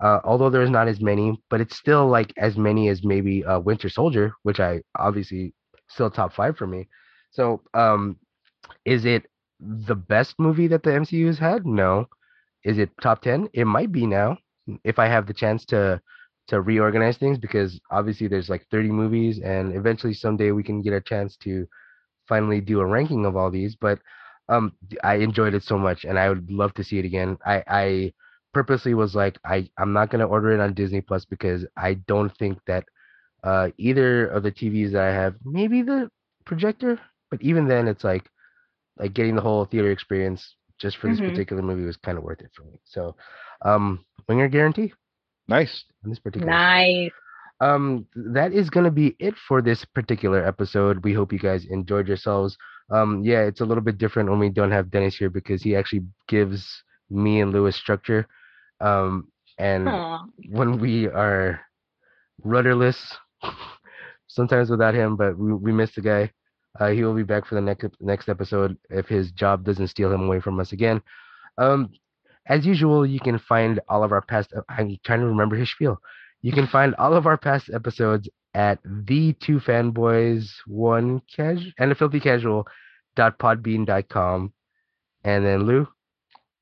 uh, although there's not as many, but it's still like as many as maybe uh, Winter Soldier, which I obviously still top five for me. So, um, is it the best movie that the MCU has had? No. Is it top ten? It might be now if I have the chance to to reorganize things because obviously there's like 30 movies and eventually someday we can get a chance to finally do a ranking of all these but um i enjoyed it so much and i would love to see it again. I i purposely was like i i'm not going to order it on disney plus because i don't think that uh either of the tvs that i have maybe the projector? But even then it's like like getting the whole theater experience just for this Mhm. particular movie was kind of worth it for me so um winger guarantee nice. on this particular nice um that is going to be it for this particular episode we hope you guys enjoyed yourselves um yeah it's a little bit different when we don't have dennis here because he actually gives me and lewis structure um and Aw. when we are rudderless sometimes without him, but we we miss the guy. Uh, he will be back for the next next episode if his job doesn't steal him away from us again. Um, as usual, you can find all of our past. I'm trying to remember his spiel. You can find all of our past episodes at the two fanboys one casual and a filthy casual dot podbean.com. And then Lou,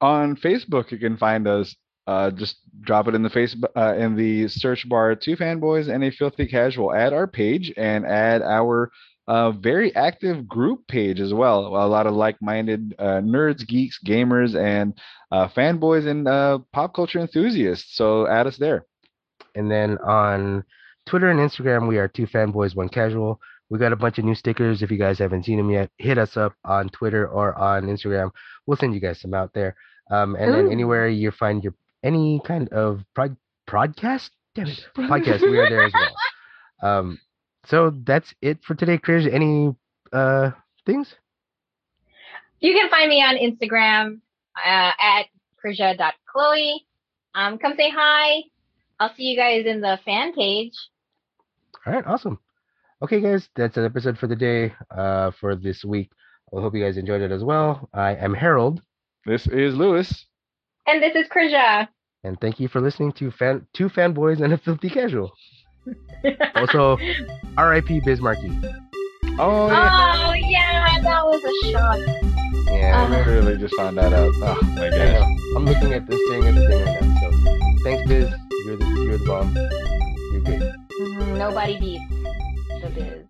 On Facebook, you can find us. Uh, just drop it in the face uh, in the search bar. Two fanboys and a filthy casual. Add our page and add our uh, very active group page as well. A lot of like-minded uh, nerds, geeks, gamers, and uh, fanboys and uh, pop culture enthusiasts. So add us there. and then on Twitter and Instagram, we are two fanboys one casual. We got a bunch of new stickers. If you guys haven't seen them yet, hit us up on Twitter or on Instagram. We'll send you guys some out there. Um, and then anywhere you find your any kind of prod podcast, damn it, podcast, we are there as well. Um, so that's it for today, Krish. Any uh things? You can find me on Instagram uh, at krisha.chloe. Um, come say hi. I'll see you guys in the fan page. All right, awesome. Okay, guys, that's an episode for the day. Uh, for this week. I hope you guys enjoyed it as well. I am Harold. This is Lewis. And this is Krisha. And thank you for listening to fan two fanboys and a filthy casual. Also, R.I.P. Biz Markie. Oh, yeah. Oh yeah, that was a shock. Yeah, I really just found that out. Oh my I gosh. know. I'm looking at this, staring at the thing right now. So, thanks, Biz. You're the you're the bomb. You're great. Mm, Nobody beats the biz.